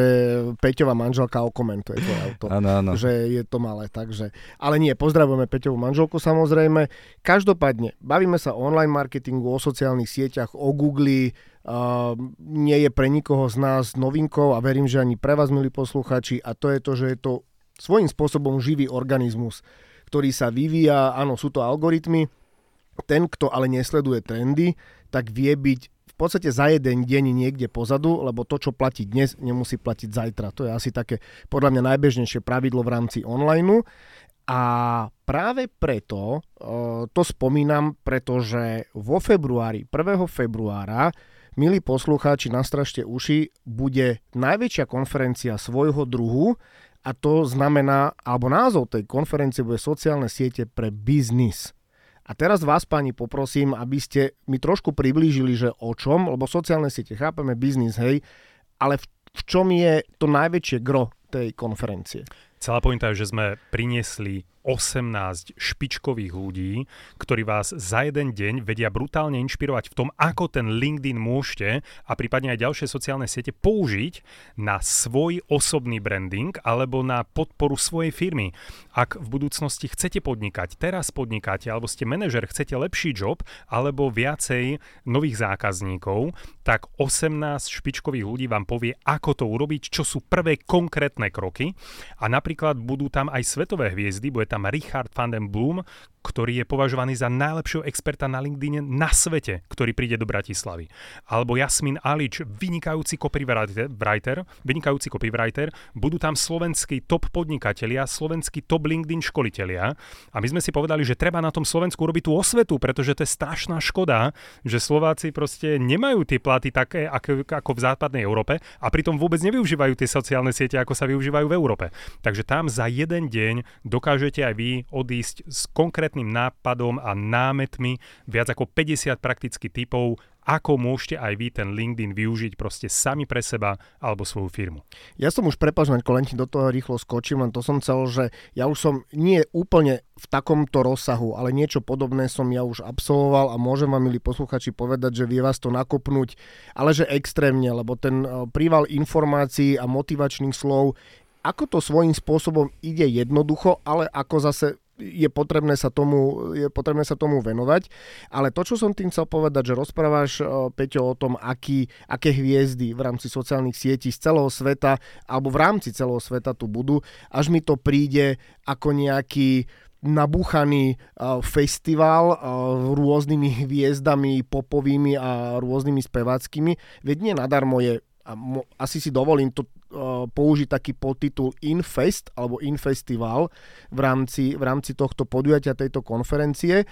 Peťová manželka okomentuje to auto. Áno, áno. Že je to malé, takže... Ale nie, pozdravujeme Peťovú manželku samozrejme. Každopádne, bavíme sa o online marketingu, o sociálnych sieťach, o Google, uh, nie je pre nikoho z nás novinkou a verím, že ani pre vás, milí posluchači, a to je to, že je to svojím spôsobom živý organizmus, ktorý sa vyvíja, áno, sú to algoritmy, ten, kto ale nesleduje trendy, tak vie byť podstate za jeden deň niekde pozadu, lebo to, čo platí dnes, nemusí platiť zajtra. To je asi také podľa mňa najbežnejšie pravidlo v rámci online. A práve preto uh, to spomínam, pretože vo februári, 1. februára, milí poslucháči, nastražte uši, bude najväčšia konferencia svojho druhu a to znamená, alebo názov tej konferencie bude sociálne siete pre biznis. A teraz vás, pani, poprosím, aby ste mi trošku priblížili, že o čom, lebo sociálne siete, chápeme biznis, hej, ale v, v čom je to najväčšie gro tej konferencie? Celá pointa je, že sme priniesli 18 špičkových ľudí, ktorí vás za jeden deň vedia brutálne inšpirovať v tom, ako ten LinkedIn môžete a prípadne aj ďalšie sociálne siete použiť na svoj osobný branding alebo na podporu svojej firmy. Ak v budúcnosti chcete podnikať, teraz podnikáte alebo ste manažer, chcete lepší job alebo viacej nových zákazníkov, tak 18 špičkových ľudí vám povie, ako to urobiť, čo sú prvé konkrétne kroky a napríklad budú tam aj svetové hviezdy, bude tam Richard van den Bloom, ktorý je považovaný za najlepšieho experta na LinkedIn na svete, ktorý príde do Bratislavy. Alebo Jasmin Alič, vynikajúci copywriter, vynikajúci copywriter, budú tam slovenskí top podnikatelia, slovenskí top LinkedIn školitelia. A my sme si povedali, že treba na tom Slovensku robiť tú osvetu, pretože to je strašná škoda, že Slováci proste nemajú tie platy také ako, ako v západnej Európe a pritom vôbec nevyužívajú tie sociálne siete, ako sa využívajú v Európe. Takže tam za jeden deň dokážete aj vy odísť s konkrétnym konkrétnym nápadom a námetmi, viac ako 50 praktických typov, ako môžete aj vy ten LinkedIn využiť proste sami pre seba alebo svoju firmu. Ja som už prepažný, len do toho rýchlo skočím, len to som chcel, že ja už som nie úplne v takomto rozsahu, ale niečo podobné som ja už absolvoval a môžem vám, milí posluchači, povedať, že vie vás to nakopnúť, ale že extrémne, lebo ten e, príval informácií a motivačných slov ako to svojím spôsobom ide jednoducho, ale ako zase je potrebné sa tomu, je potrebné sa tomu venovať. Ale to, čo som tým chcel povedať, že rozprávaš, eh, Peťo, o tom, aký, aké hviezdy v rámci sociálnych sietí z celého sveta alebo v rámci celého sveta tu budú, až mi to príde ako nejaký nabúchaný uh, festival uh, rôznymi hviezdami popovými a rôznymi speváckými. Veď nie nadarmo je a mo, asi si dovolím to použiť taký podtitul Infest alebo Infestival v rámci, v rámci tohto podujatia, tejto konferencie.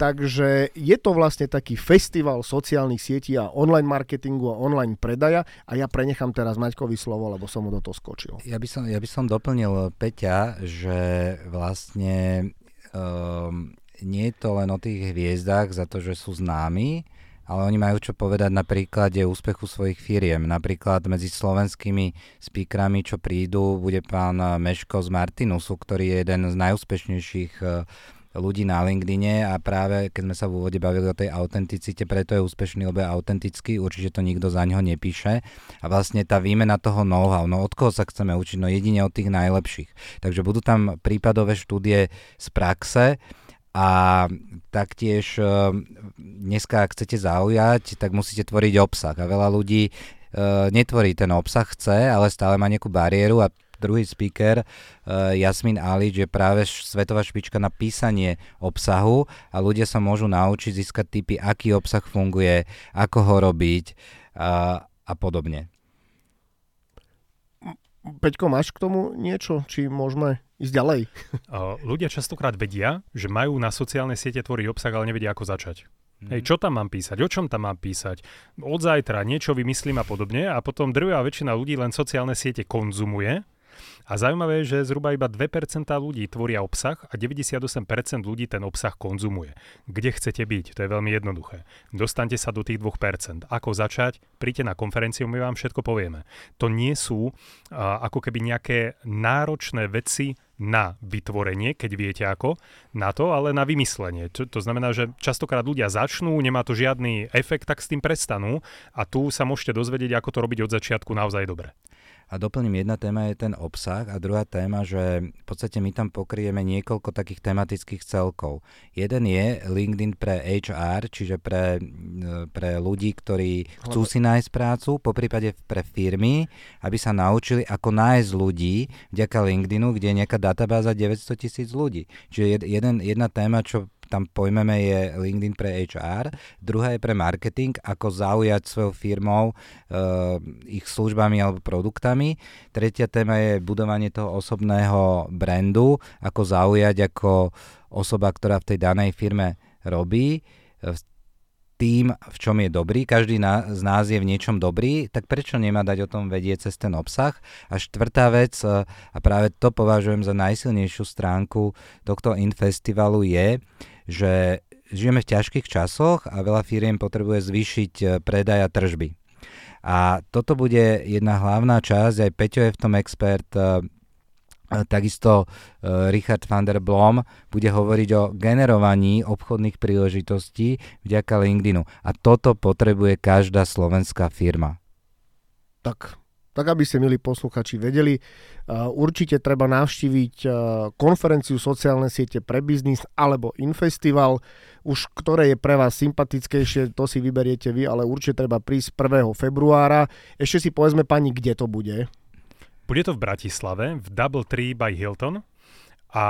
Takže je to vlastne taký festival sociálnych sietí a online marketingu a online predaja a ja prenechám teraz Maťkovi slovo, lebo som mu do toho skočil. Ja by som, ja by som doplnil Peťa, že vlastne um, nie je to len o tých hviezdách za to, že sú známi, ale oni majú čo povedať na príklade úspechu svojich firiem. Napríklad medzi slovenskými speakrami, čo prídu, bude pán Meško z Martinusu, ktorý je jeden z najúspešnejších eh, ľudí na LinkedIne a práve keď sme sa v úvode bavili o tej autenticite, preto je úspešný, lebo je autentický, určite to nikto za ňo nepíše. A vlastne tá výmena toho know-how, no od koho sa chceme učiť? No jedine od tých najlepších. Takže budú tam prípadové štúdie z praxe, a taktiež e, dneska, ak chcete zaujať, tak musíte tvoriť obsah. A veľa ľudí e, netvorí ten obsah, chce, ale stále má nejakú bariéru a druhý speaker, uh, Jasmin Alič, je práve svetová špička na písanie obsahu a ľudia sa môžu naučiť získať typy, aký obsah funguje, ako ho robiť uh, a podobne. Peťko, máš k tomu niečo? Či môžeme ísť ďalej? Ľudia častokrát vedia, že majú na sociálne siete tvoriť obsah, ale nevedia, ako začať. Mm. Hej, čo tam mám písať, o čom tam mám písať, od zajtra niečo vymyslím a podobne a potom drvá väčšina ľudí len sociálne siete konzumuje a zaujímavé je, že zhruba iba 2% ľudí tvoria obsah a 98% ľudí ten obsah konzumuje. Kde chcete byť? To je veľmi jednoduché. Dostaňte sa do tých 2%. Ako začať? Príďte na konferenciu, my vám všetko povieme. To nie sú uh, ako keby nejaké náročné veci na vytvorenie, keď viete ako, na to, ale na vymyslenie. To, to znamená, že častokrát ľudia začnú, nemá to žiadny efekt, tak s tým prestanú a tu sa môžete dozvedieť, ako to robiť od začiatku naozaj dobre. A doplním, jedna téma je ten obsah a druhá téma, že v podstate my tam pokrieme niekoľko takých tematických celkov. Jeden je LinkedIn pre HR, čiže pre, pre ľudí, ktorí chcú si nájsť prácu, po prípade pre firmy, aby sa naučili, ako nájsť ľudí vďaka LinkedInu, kde je nejaká databáza 900 tisíc ľudí. Čiže jeden, jedna téma, čo tam pojmeme je LinkedIn pre HR, druhá je pre marketing, ako zaujať svojou firmou uh, ich službami alebo produktami. Tretia téma je budovanie toho osobného brandu, ako zaujať ako osoba, ktorá v tej danej firme robí tým, v čom je dobrý, každý na, z nás je v niečom dobrý, tak prečo nemá dať o tom vedieť cez ten obsah? A štvrtá vec, e, a práve to považujem za najsilnejšiu stránku tohto Infestivalu je, že žijeme v ťažkých časoch a veľa firiem potrebuje zvýšiť e, predaj a tržby. A toto bude jedna hlavná časť, aj Peťo je v tom expert, e, takisto e, Richard van der Blom bude hovoriť o generovaní obchodných príležitostí vďaka LinkedInu. A toto potrebuje každá slovenská firma. Tak tak aby ste, milí posluchači, vedeli, určite treba navštíviť konferenciu sociálne siete pre biznis alebo Infestival, už ktoré je pre vás sympatickejšie, to si vyberiete vy, ale určite treba prísť 1. februára. Ešte si povedzme pani, kde to bude. Bude to v Bratislave, v Double Tree by Hilton. A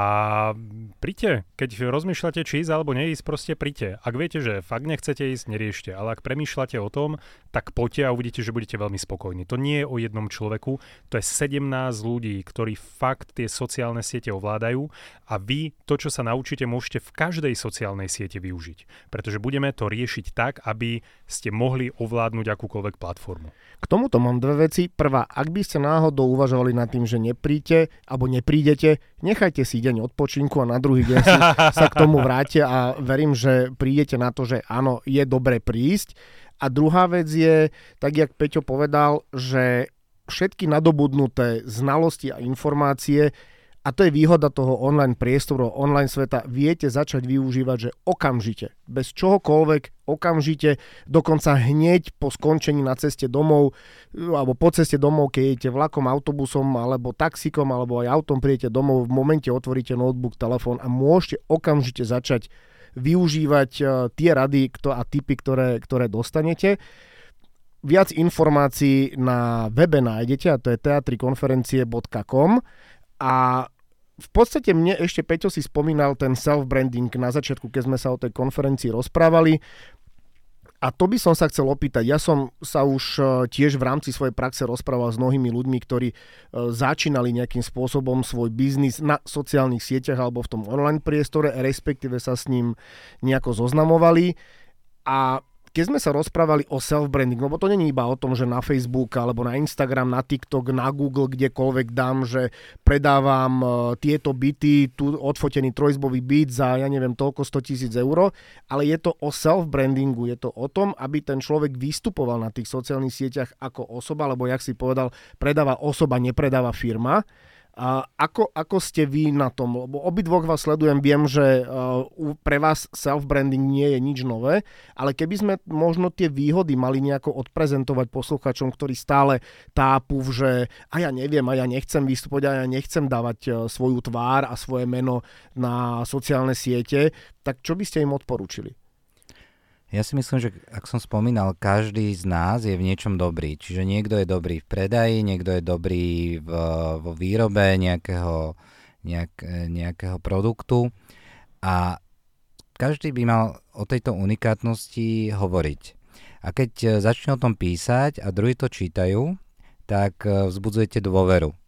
príďte, keď rozmýšľate, či ísť alebo neísť, proste príďte. Ak viete, že fakt nechcete ísť, neriešte. Ale ak premýšľate o tom, tak poďte a uvidíte, že budete veľmi spokojní. To nie je o jednom človeku, to je 17 ľudí, ktorí fakt tie sociálne siete ovládajú a vy to, čo sa naučíte, môžete v každej sociálnej siete využiť. Pretože budeme to riešiť tak, aby ste mohli ovládnuť akúkoľvek platformu. K tomuto mám dve veci. Prvá, ak by ste náhodou uvažovali nad tým, že nepríte alebo neprídete, nechajte si deň odpočinku a na druhý deň si sa k tomu vráte a verím, že prídete na to, že áno, je dobre prísť. A druhá vec je, tak jak Peťo povedal, že všetky nadobudnuté znalosti a informácie a to je výhoda toho online priestoru, online sveta. Viete začať využívať, že okamžite, bez čohokoľvek, okamžite, dokonca hneď po skončení na ceste domov, alebo po ceste domov, keď idete vlakom, autobusom, alebo taxikom, alebo aj autom prijete domov, v momente otvoríte notebook, telefón a môžete okamžite začať využívať uh, tie rady a typy, ktoré, ktoré dostanete. Viac informácií na webe nájdete, a to je teatrikonferencie.com a v podstate mne ešte Peťo si spomínal ten self-branding na začiatku, keď sme sa o tej konferencii rozprávali. A to by som sa chcel opýtať. Ja som sa už e, tiež v rámci svojej praxe rozprával s mnohými ľuďmi, ktorí e, začínali nejakým spôsobom svoj biznis na sociálnych sieťach alebo v tom online priestore, respektíve sa s ním nejako zoznamovali. A keď sme sa rozprávali o self-branding, lebo to není iba o tom, že na Facebook alebo na Instagram, na TikTok, na Google, kdekoľvek dám, že predávam uh, tieto byty, tu odfotený trojzbový byt za, ja neviem, toľko 100 tisíc eur, ale je to o self-brandingu, je to o tom, aby ten človek vystupoval na tých sociálnych sieťach ako osoba, lebo jak si povedal, predáva osoba, nepredáva firma. A ako, ako ste vy na tom? Lebo obidvoch vás sledujem, viem, že uh, pre vás self-branding nie je nič nové, ale keby sme možno tie výhody mali nejako odprezentovať posluchačom, ktorí stále tápu, že a ja neviem, a ja nechcem vystupovať, a ja nechcem dávať uh, svoju tvár a svoje meno na sociálne siete, tak čo by ste im odporúčili? Ja si myslím, že ak som spomínal, každý z nás je v niečom dobrý. Čiže niekto je dobrý v predaji, niekto je dobrý v, vo výrobe nejakého, nejak, nejakého produktu a každý by mal o tejto unikátnosti hovoriť. A keď začne o tom písať a druhí to čítajú, tak vzbudzujete dôveru.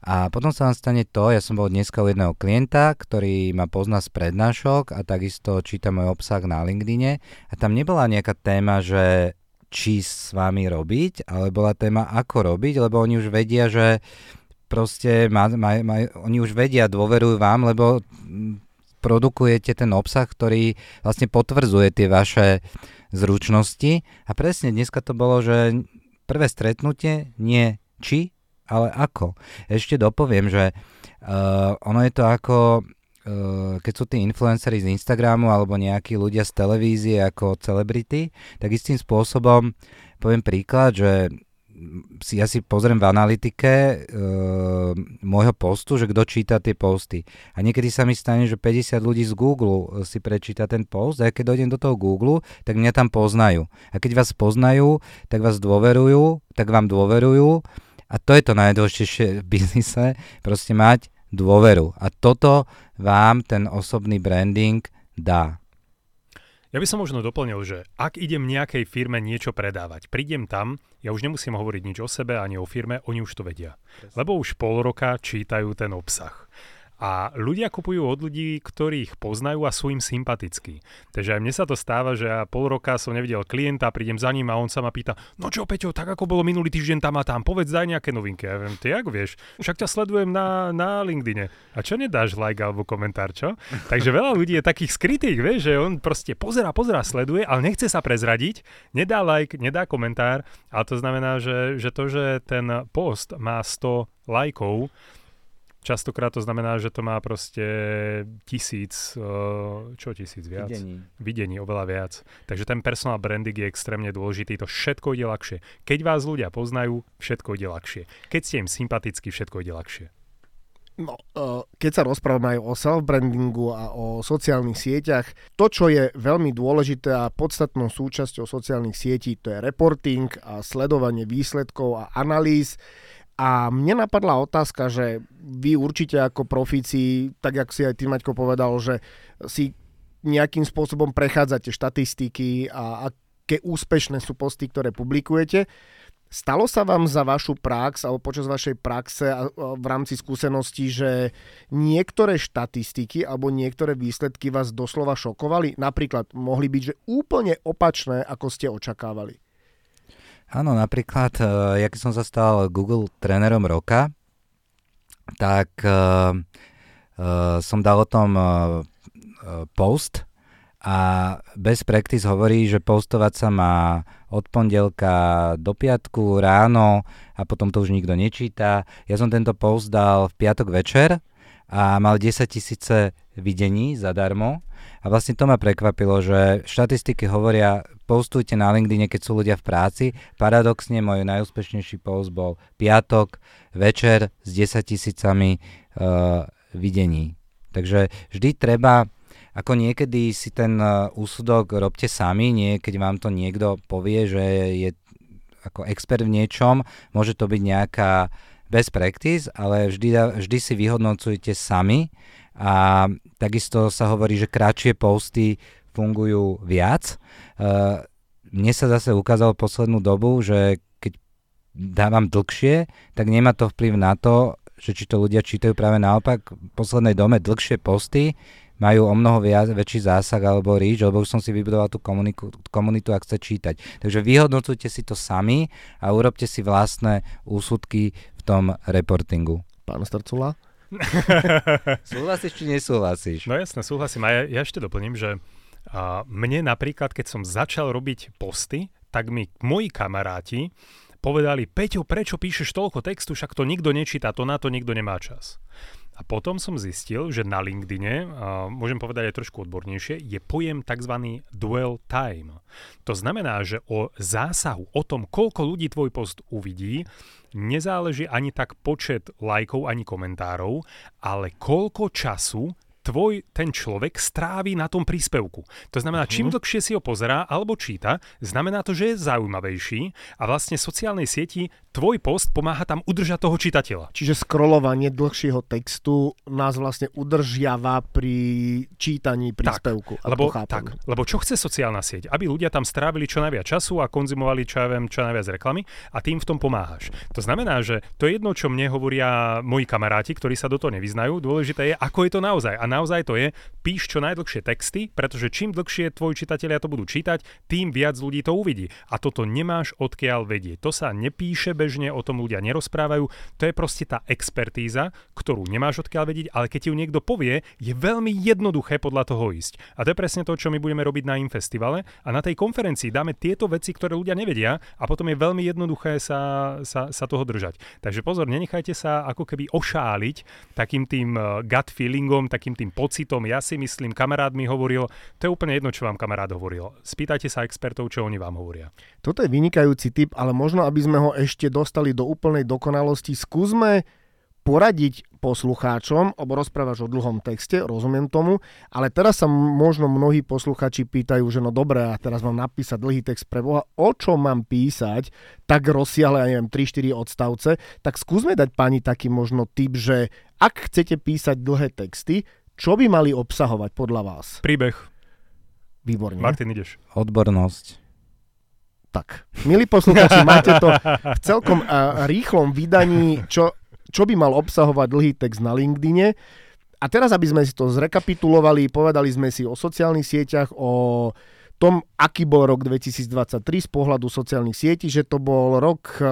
A potom sa vám stane to, ja som bol dneska u jedného klienta, ktorý ma pozná z prednášok a takisto číta môj obsah na LinkedIne. A tam nebola nejaká téma, že či s vami robiť, ale bola téma ako robiť, lebo oni už vedia, že proste ma, ma, ma, oni už vedia, dôverujú vám, lebo produkujete ten obsah, ktorý vlastne potvrdzuje tie vaše zručnosti. A presne dneska to bolo, že prvé stretnutie nie či, ale ako. Ešte dopoviem, že uh, ono je to ako uh, keď sú tí influenceri z Instagramu alebo nejakí ľudia z televízie ako celebrity, tak istým spôsobom poviem príklad, že si ja si pozriem v analytike uh, môjho postu, že kto číta tie posty. A niekedy sa mi stane, že 50 ľudí z Google si prečíta ten post a keď dojdem do toho Google, tak mňa tam poznajú. A keď vás poznajú, tak vás dôverujú, tak vám dôverujú a to je to najdôležitejšie v biznise, proste mať dôveru. A toto vám ten osobný branding dá. Ja by som možno doplnil, že ak idem nejakej firme niečo predávať, prídem tam, ja už nemusím hovoriť nič o sebe ani o firme, oni už to vedia. Lebo už pol roka čítajú ten obsah. A ľudia kupujú od ľudí, ktorých poznajú a sú im sympatickí. Takže aj mne sa to stáva, že ja pol roka som nevidel klienta, prídem za ním a on sa ma pýta, no čo Peťo, tak ako bolo minulý týždeň tam a tam, povedz daj nejaké novinky. Ja viem, ty ako vieš, však ťa sledujem na, na LinkedIne. A čo nedáš like alebo komentár, čo? Takže veľa ľudí je takých skrytých, vieš, že on proste pozera, pozera, sleduje, ale nechce sa prezradiť, nedá like, nedá komentár, a to znamená, že, že to, že ten post má 100 lajkov, Častokrát to znamená, že to má proste tisíc, čo tisíc viac? Videní. Videní, oveľa viac. Takže ten personal branding je extrémne dôležitý, to všetko ide ľahšie. Keď vás ľudia poznajú, všetko ide ľahšie. Keď ste im sympatickí, všetko ide ľahšie. No, eh, keď sa rozprávame aj o self-brandingu a o sociálnych sieťach, to, čo je veľmi dôležité a podstatnou súčasťou sociálnych sietí, to je reporting a sledovanie výsledkov a analýz. A mne napadla otázka, že vy určite ako profíci, tak jak si aj ty Maťko povedal, že si nejakým spôsobom prechádzate štatistiky a aké úspešné sú posty, ktoré publikujete. Stalo sa vám za vašu prax alebo počas vašej praxe a v rámci skúseností, že niektoré štatistiky alebo niektoré výsledky vás doslova šokovali? Napríklad mohli byť, že úplne opačné, ako ste očakávali. Áno, napríklad, uh, ja keď som sa stal Google trénerom roka, tak uh, som dal o tom uh, post a bez practice hovorí, že postovať sa má od pondelka do piatku ráno a potom to už nikto nečíta. Ja som tento post dal v piatok večer a mal 10 tisíce videní zadarmo a vlastne to ma prekvapilo, že štatistiky hovoria, postujte na LinkedIn, keď sú ľudia v práci. Paradoxne môj najúspešnejší post bol piatok, večer s 10 tisícami uh, videní. Takže vždy treba, ako niekedy si ten uh, úsudok robte sami, nie keď vám to niekto povie, že je ako expert v niečom, môže to byť nejaká best practice, ale vždy, vždy si vyhodnocujte sami a takisto sa hovorí, že kratšie posty fungujú viac. Uh, mne sa zase ukázalo poslednú dobu, že keď dávam dlhšie, tak nemá to vplyv na to, že či to ľudia čítajú práve naopak. V poslednej dome dlhšie posty majú o mnoho viac, väčší zásah alebo ríč, lebo už som si vybudoval tú komuniku, komunitu a chce čítať. Takže vyhodnocujte si to sami a urobte si vlastné úsudky v tom reportingu. Pán Starcula? súhlasíš či nesúhlasíš? No jasne, súhlasím. A ja, ja ešte doplním, že a mne napríklad, keď som začal robiť posty, tak mi moji kamaráti povedali, Peťo, prečo píšeš toľko textu, však to nikto nečíta, to na to nikto nemá čas. A potom som zistil, že na LinkedIne, môžem povedať aj trošku odbornejšie, je pojem tzv. dwell time. To znamená, že o zásahu, o tom, koľko ľudí tvoj post uvidí, nezáleží ani tak počet lajkov, ani komentárov, ale koľko času tvoj ten človek strávi na tom príspevku. To znamená, čím uh-huh. dlhšie si ho pozerá alebo číta, znamená to, že je zaujímavejší a vlastne sociálnej sieti tvoj post pomáha tam udržať toho čitateľa. Čiže scrollovanie dlhšieho textu nás vlastne udržiava pri čítaní príspevku. Tak, lebo, tak, lebo čo chce sociálna sieť? Aby ľudia tam strávili čo najviac času a konzumovali čo, ja viem, čo najviac reklamy a tým v tom pomáhaš. To znamená, že to je jedno, čo mne hovoria moji kamaráti, ktorí sa do toho nevyznajú. Dôležité je, ako je to naozaj. A naozaj to je, píš čo najdlhšie texty, pretože čím dlhšie tvoji čitatelia to budú čítať, tým viac ľudí to uvidí. A toto nemáš odkiaľ vedieť. To sa nepíše bežne, o tom ľudia nerozprávajú. To je proste tá expertíza, ktorú nemáš odkiaľ vedieť, ale keď ju niekto povie, je veľmi jednoduché podľa toho ísť. A to je presne to, čo my budeme robiť na Infestivale. A na tej konferencii dáme tieto veci, ktoré ľudia nevedia a potom je veľmi jednoduché sa, sa, sa toho držať. Takže pozor, nenechajte sa ako keby ošáliť takým tým eh, gut feelingom, takým tým pocitom. Ja si myslím, kamarát mi hovoril, to je úplne jedno, čo vám kamarát hovoril. Spýtajte sa expertov, čo oni vám hovoria. Toto je vynikajúci tip, ale možno, aby sme ho ešte dostali do úplnej dokonalosti, skúsme poradiť poslucháčom, lebo rozprávaš o dlhom texte, rozumiem tomu, ale teraz sa možno mnohí poslucháči pýtajú, že no dobré, a teraz mám napísať dlhý text pre Boha, o čom mám písať, tak rozsiahle, ja neviem, 3-4 odstavce, tak skúsme dať pani taký možno tip, že ak chcete písať dlhé texty, čo by mali obsahovať podľa vás? Príbeh. Výborne. Martin, ideš. Odbornosť. Tak, milí poslucháči, máte to v celkom uh, rýchlom vydaní, čo čo by mal obsahovať dlhý text na LinkedIne. A teraz, aby sme si to zrekapitulovali, povedali sme si o sociálnych sieťach, o tom, aký bol rok 2023 z pohľadu sociálnych sietí, že to bol rok eh,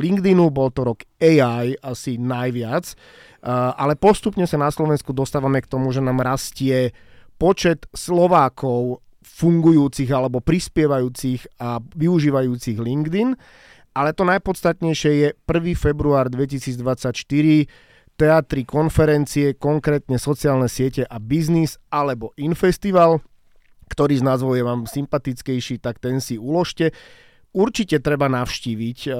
LinkedInu, bol to rok AI asi najviac, ale postupne sa na Slovensku dostávame k tomu, že nám rastie počet Slovákov fungujúcich alebo prispievajúcich a využívajúcich LinkedIn ale to najpodstatnejšie je 1. február 2024, teatry, konferencie, konkrétne sociálne siete a biznis alebo Infestival, ktorý z názvov je vám sympatickejší, tak ten si uložte. Určite treba navštíviť, eh,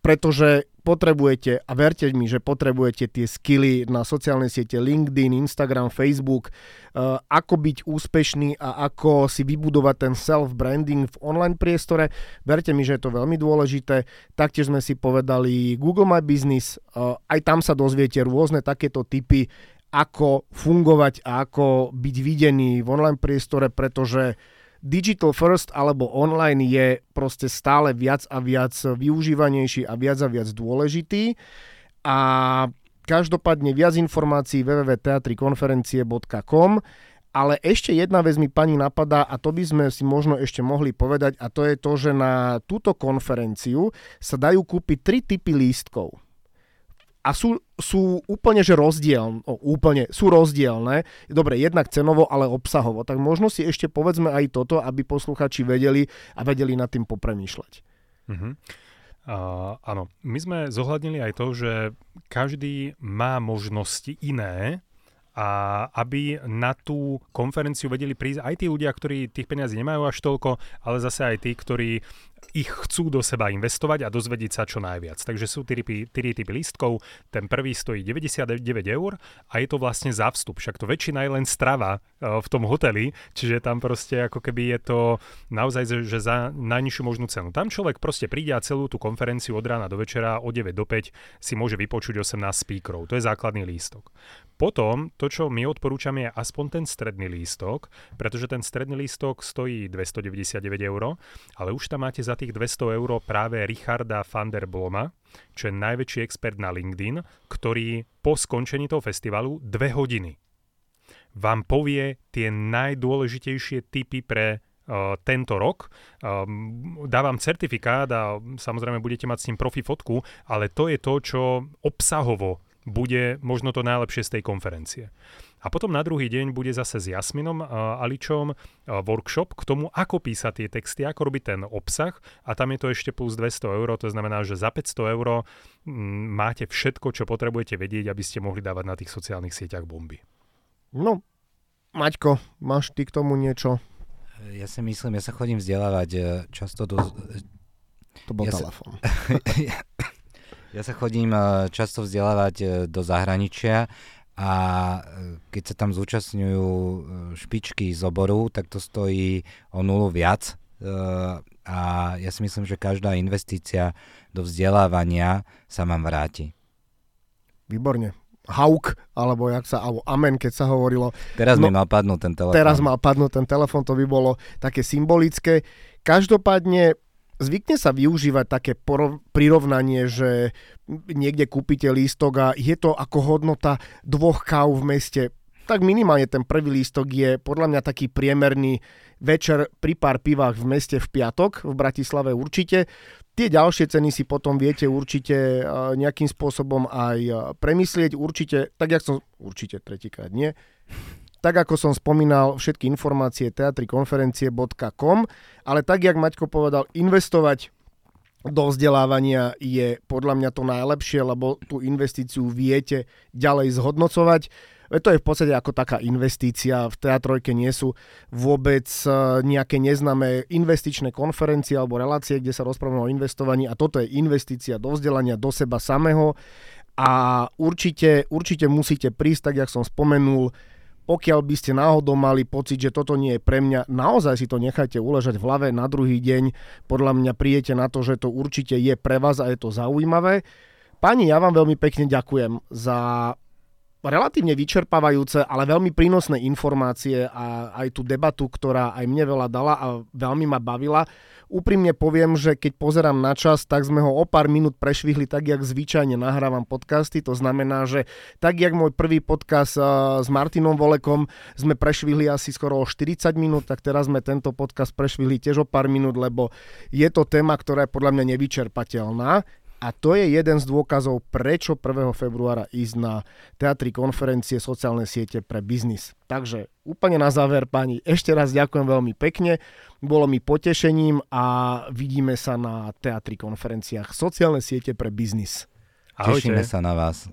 pretože potrebujete, a verte mi, že potrebujete tie skily na sociálnej siete LinkedIn, Instagram, Facebook, uh, ako byť úspešný a ako si vybudovať ten self-branding v online priestore. Verte mi, že je to veľmi dôležité. Taktiež sme si povedali Google My Business, uh, aj tam sa dozviete rôzne takéto typy, ako fungovať a ako byť videný v online priestore, pretože digital first alebo online je proste stále viac a viac využívanejší a viac a viac dôležitý. A každopádne viac informácií www.teatrikonferencie.com ale ešte jedna vec mi pani napadá a to by sme si možno ešte mohli povedať a to je to, že na túto konferenciu sa dajú kúpiť tri typy lístkov a sú, sú úplne, že rozdielne, úplne, sú rozdielne, dobre, jednak cenovo, ale obsahovo, tak možno si ešte povedzme aj toto, aby posluchači vedeli a vedeli nad tým popremýšľať. Uh-huh. Uh, áno, my sme zohľadnili aj to, že každý má možnosti iné, a aby na tú konferenciu vedeli prísť aj tí ľudia, ktorí tých peniazí nemajú až toľko, ale zase aj tí, ktorí ich chcú do seba investovať a dozvedieť sa čo najviac. Takže sú tri typy, typy lístkov. Ten prvý stojí 99 eur a je to vlastne za vstup. Však to väčšina je len strava uh, v tom hoteli, čiže tam proste ako keby je to naozaj, že za najnižšiu možnú cenu. Tam človek proste príde a celú tú konferenciu od rána do večera od 9 do 5 si môže vypočuť 18 speakerov. To je základný lístok. Potom to, čo my odporúčame, je aspoň ten stredný lístok, pretože ten stredný lístok stojí 299 eur, ale už tam máte za tých 200 eur práve Richarda van der Bloma, čo je najväčší expert na LinkedIn, ktorý po skončení toho festivalu dve hodiny vám povie tie najdôležitejšie typy pre uh, tento rok. Um, dávam certifikát a samozrejme budete mať s ním profi fotku, ale to je to, čo obsahovo bude možno to najlepšie z tej konferencie. A potom na druhý deň bude zase s Jasminom uh, Aličom uh, workshop k tomu, ako písať tie texty, ako robiť ten obsah a tam je to ešte plus 200 eur, to znamená, že za 500 eur m, máte všetko, čo potrebujete vedieť, aby ste mohli dávať na tých sociálnych sieťach bomby. No, Maťko, máš ty k tomu niečo? Ja si myslím, ja sa chodím vzdelávať e, často do... To bol ja telefón. Sa... Ja sa chodím eh, často vzdelávať do zahraničia a e, keď sa tam zúčastňujú e, špičky z oboru, tak to stojí o nulu viac e, a ja si myslím, že každá investícia do vzdelávania sa vám vráti. Výborne. Hauk, alebo jak sa, alebo Amen, keď sa hovorilo. Teraz no, mi mal padnúť ten telefón. Teraz mal padnúť ten telefón, to by bolo také symbolické. Každopádne zvykne sa využívať také porov, prirovnanie, že niekde kúpite lístok a je to ako hodnota dvoch káv v meste. Tak minimálne ten prvý lístok je podľa mňa taký priemerný večer pri pár pivách v meste v piatok, v Bratislave určite. Tie ďalšie ceny si potom viete určite nejakým spôsobom aj premyslieť. Určite, tak jak som, určite tretíkrát nie, tak ako som spomínal, všetky informácie teatrikonferencie.com, ale tak, jak Maťko povedal, investovať do vzdelávania je podľa mňa to najlepšie, lebo tú investíciu viete ďalej zhodnocovať. To je v podstate ako taká investícia. V teatrojke nie sú vôbec e, nejaké neznáme investičné konferencie alebo relácie, kde sa rozprávame o investovaní a toto je investícia do vzdelania, do seba samého a určite, určite musíte prísť, tak jak som spomenul, pokiaľ by ste náhodou mali pocit, že toto nie je pre mňa, naozaj si to nechajte uležať v hlave na druhý deň. Podľa mňa prijete na to, že to určite je pre vás a je to zaujímavé. Pani, ja vám veľmi pekne ďakujem za relatívne vyčerpávajúce, ale veľmi prínosné informácie a aj tú debatu, ktorá aj mne veľa dala a veľmi ma bavila. Úprimne poviem, že keď pozerám na čas, tak sme ho o pár minút prešvihli tak, jak zvyčajne nahrávam podcasty. To znamená, že tak, jak môj prvý podcast uh, s Martinom Volekom sme prešvihli asi skoro o 40 minút, tak teraz sme tento podcast prešvihli tiež o pár minút, lebo je to téma, ktorá je podľa mňa nevyčerpateľná. A to je jeden z dôkazov, prečo 1. februára ísť na teatri konferencie sociálne siete pre biznis. Takže úplne na záver, pani, ešte raz ďakujem veľmi pekne. Bolo mi potešením a vidíme sa na teatri konferenciách sociálne siete pre biznis. Ahojte. Tešíme sa na vás.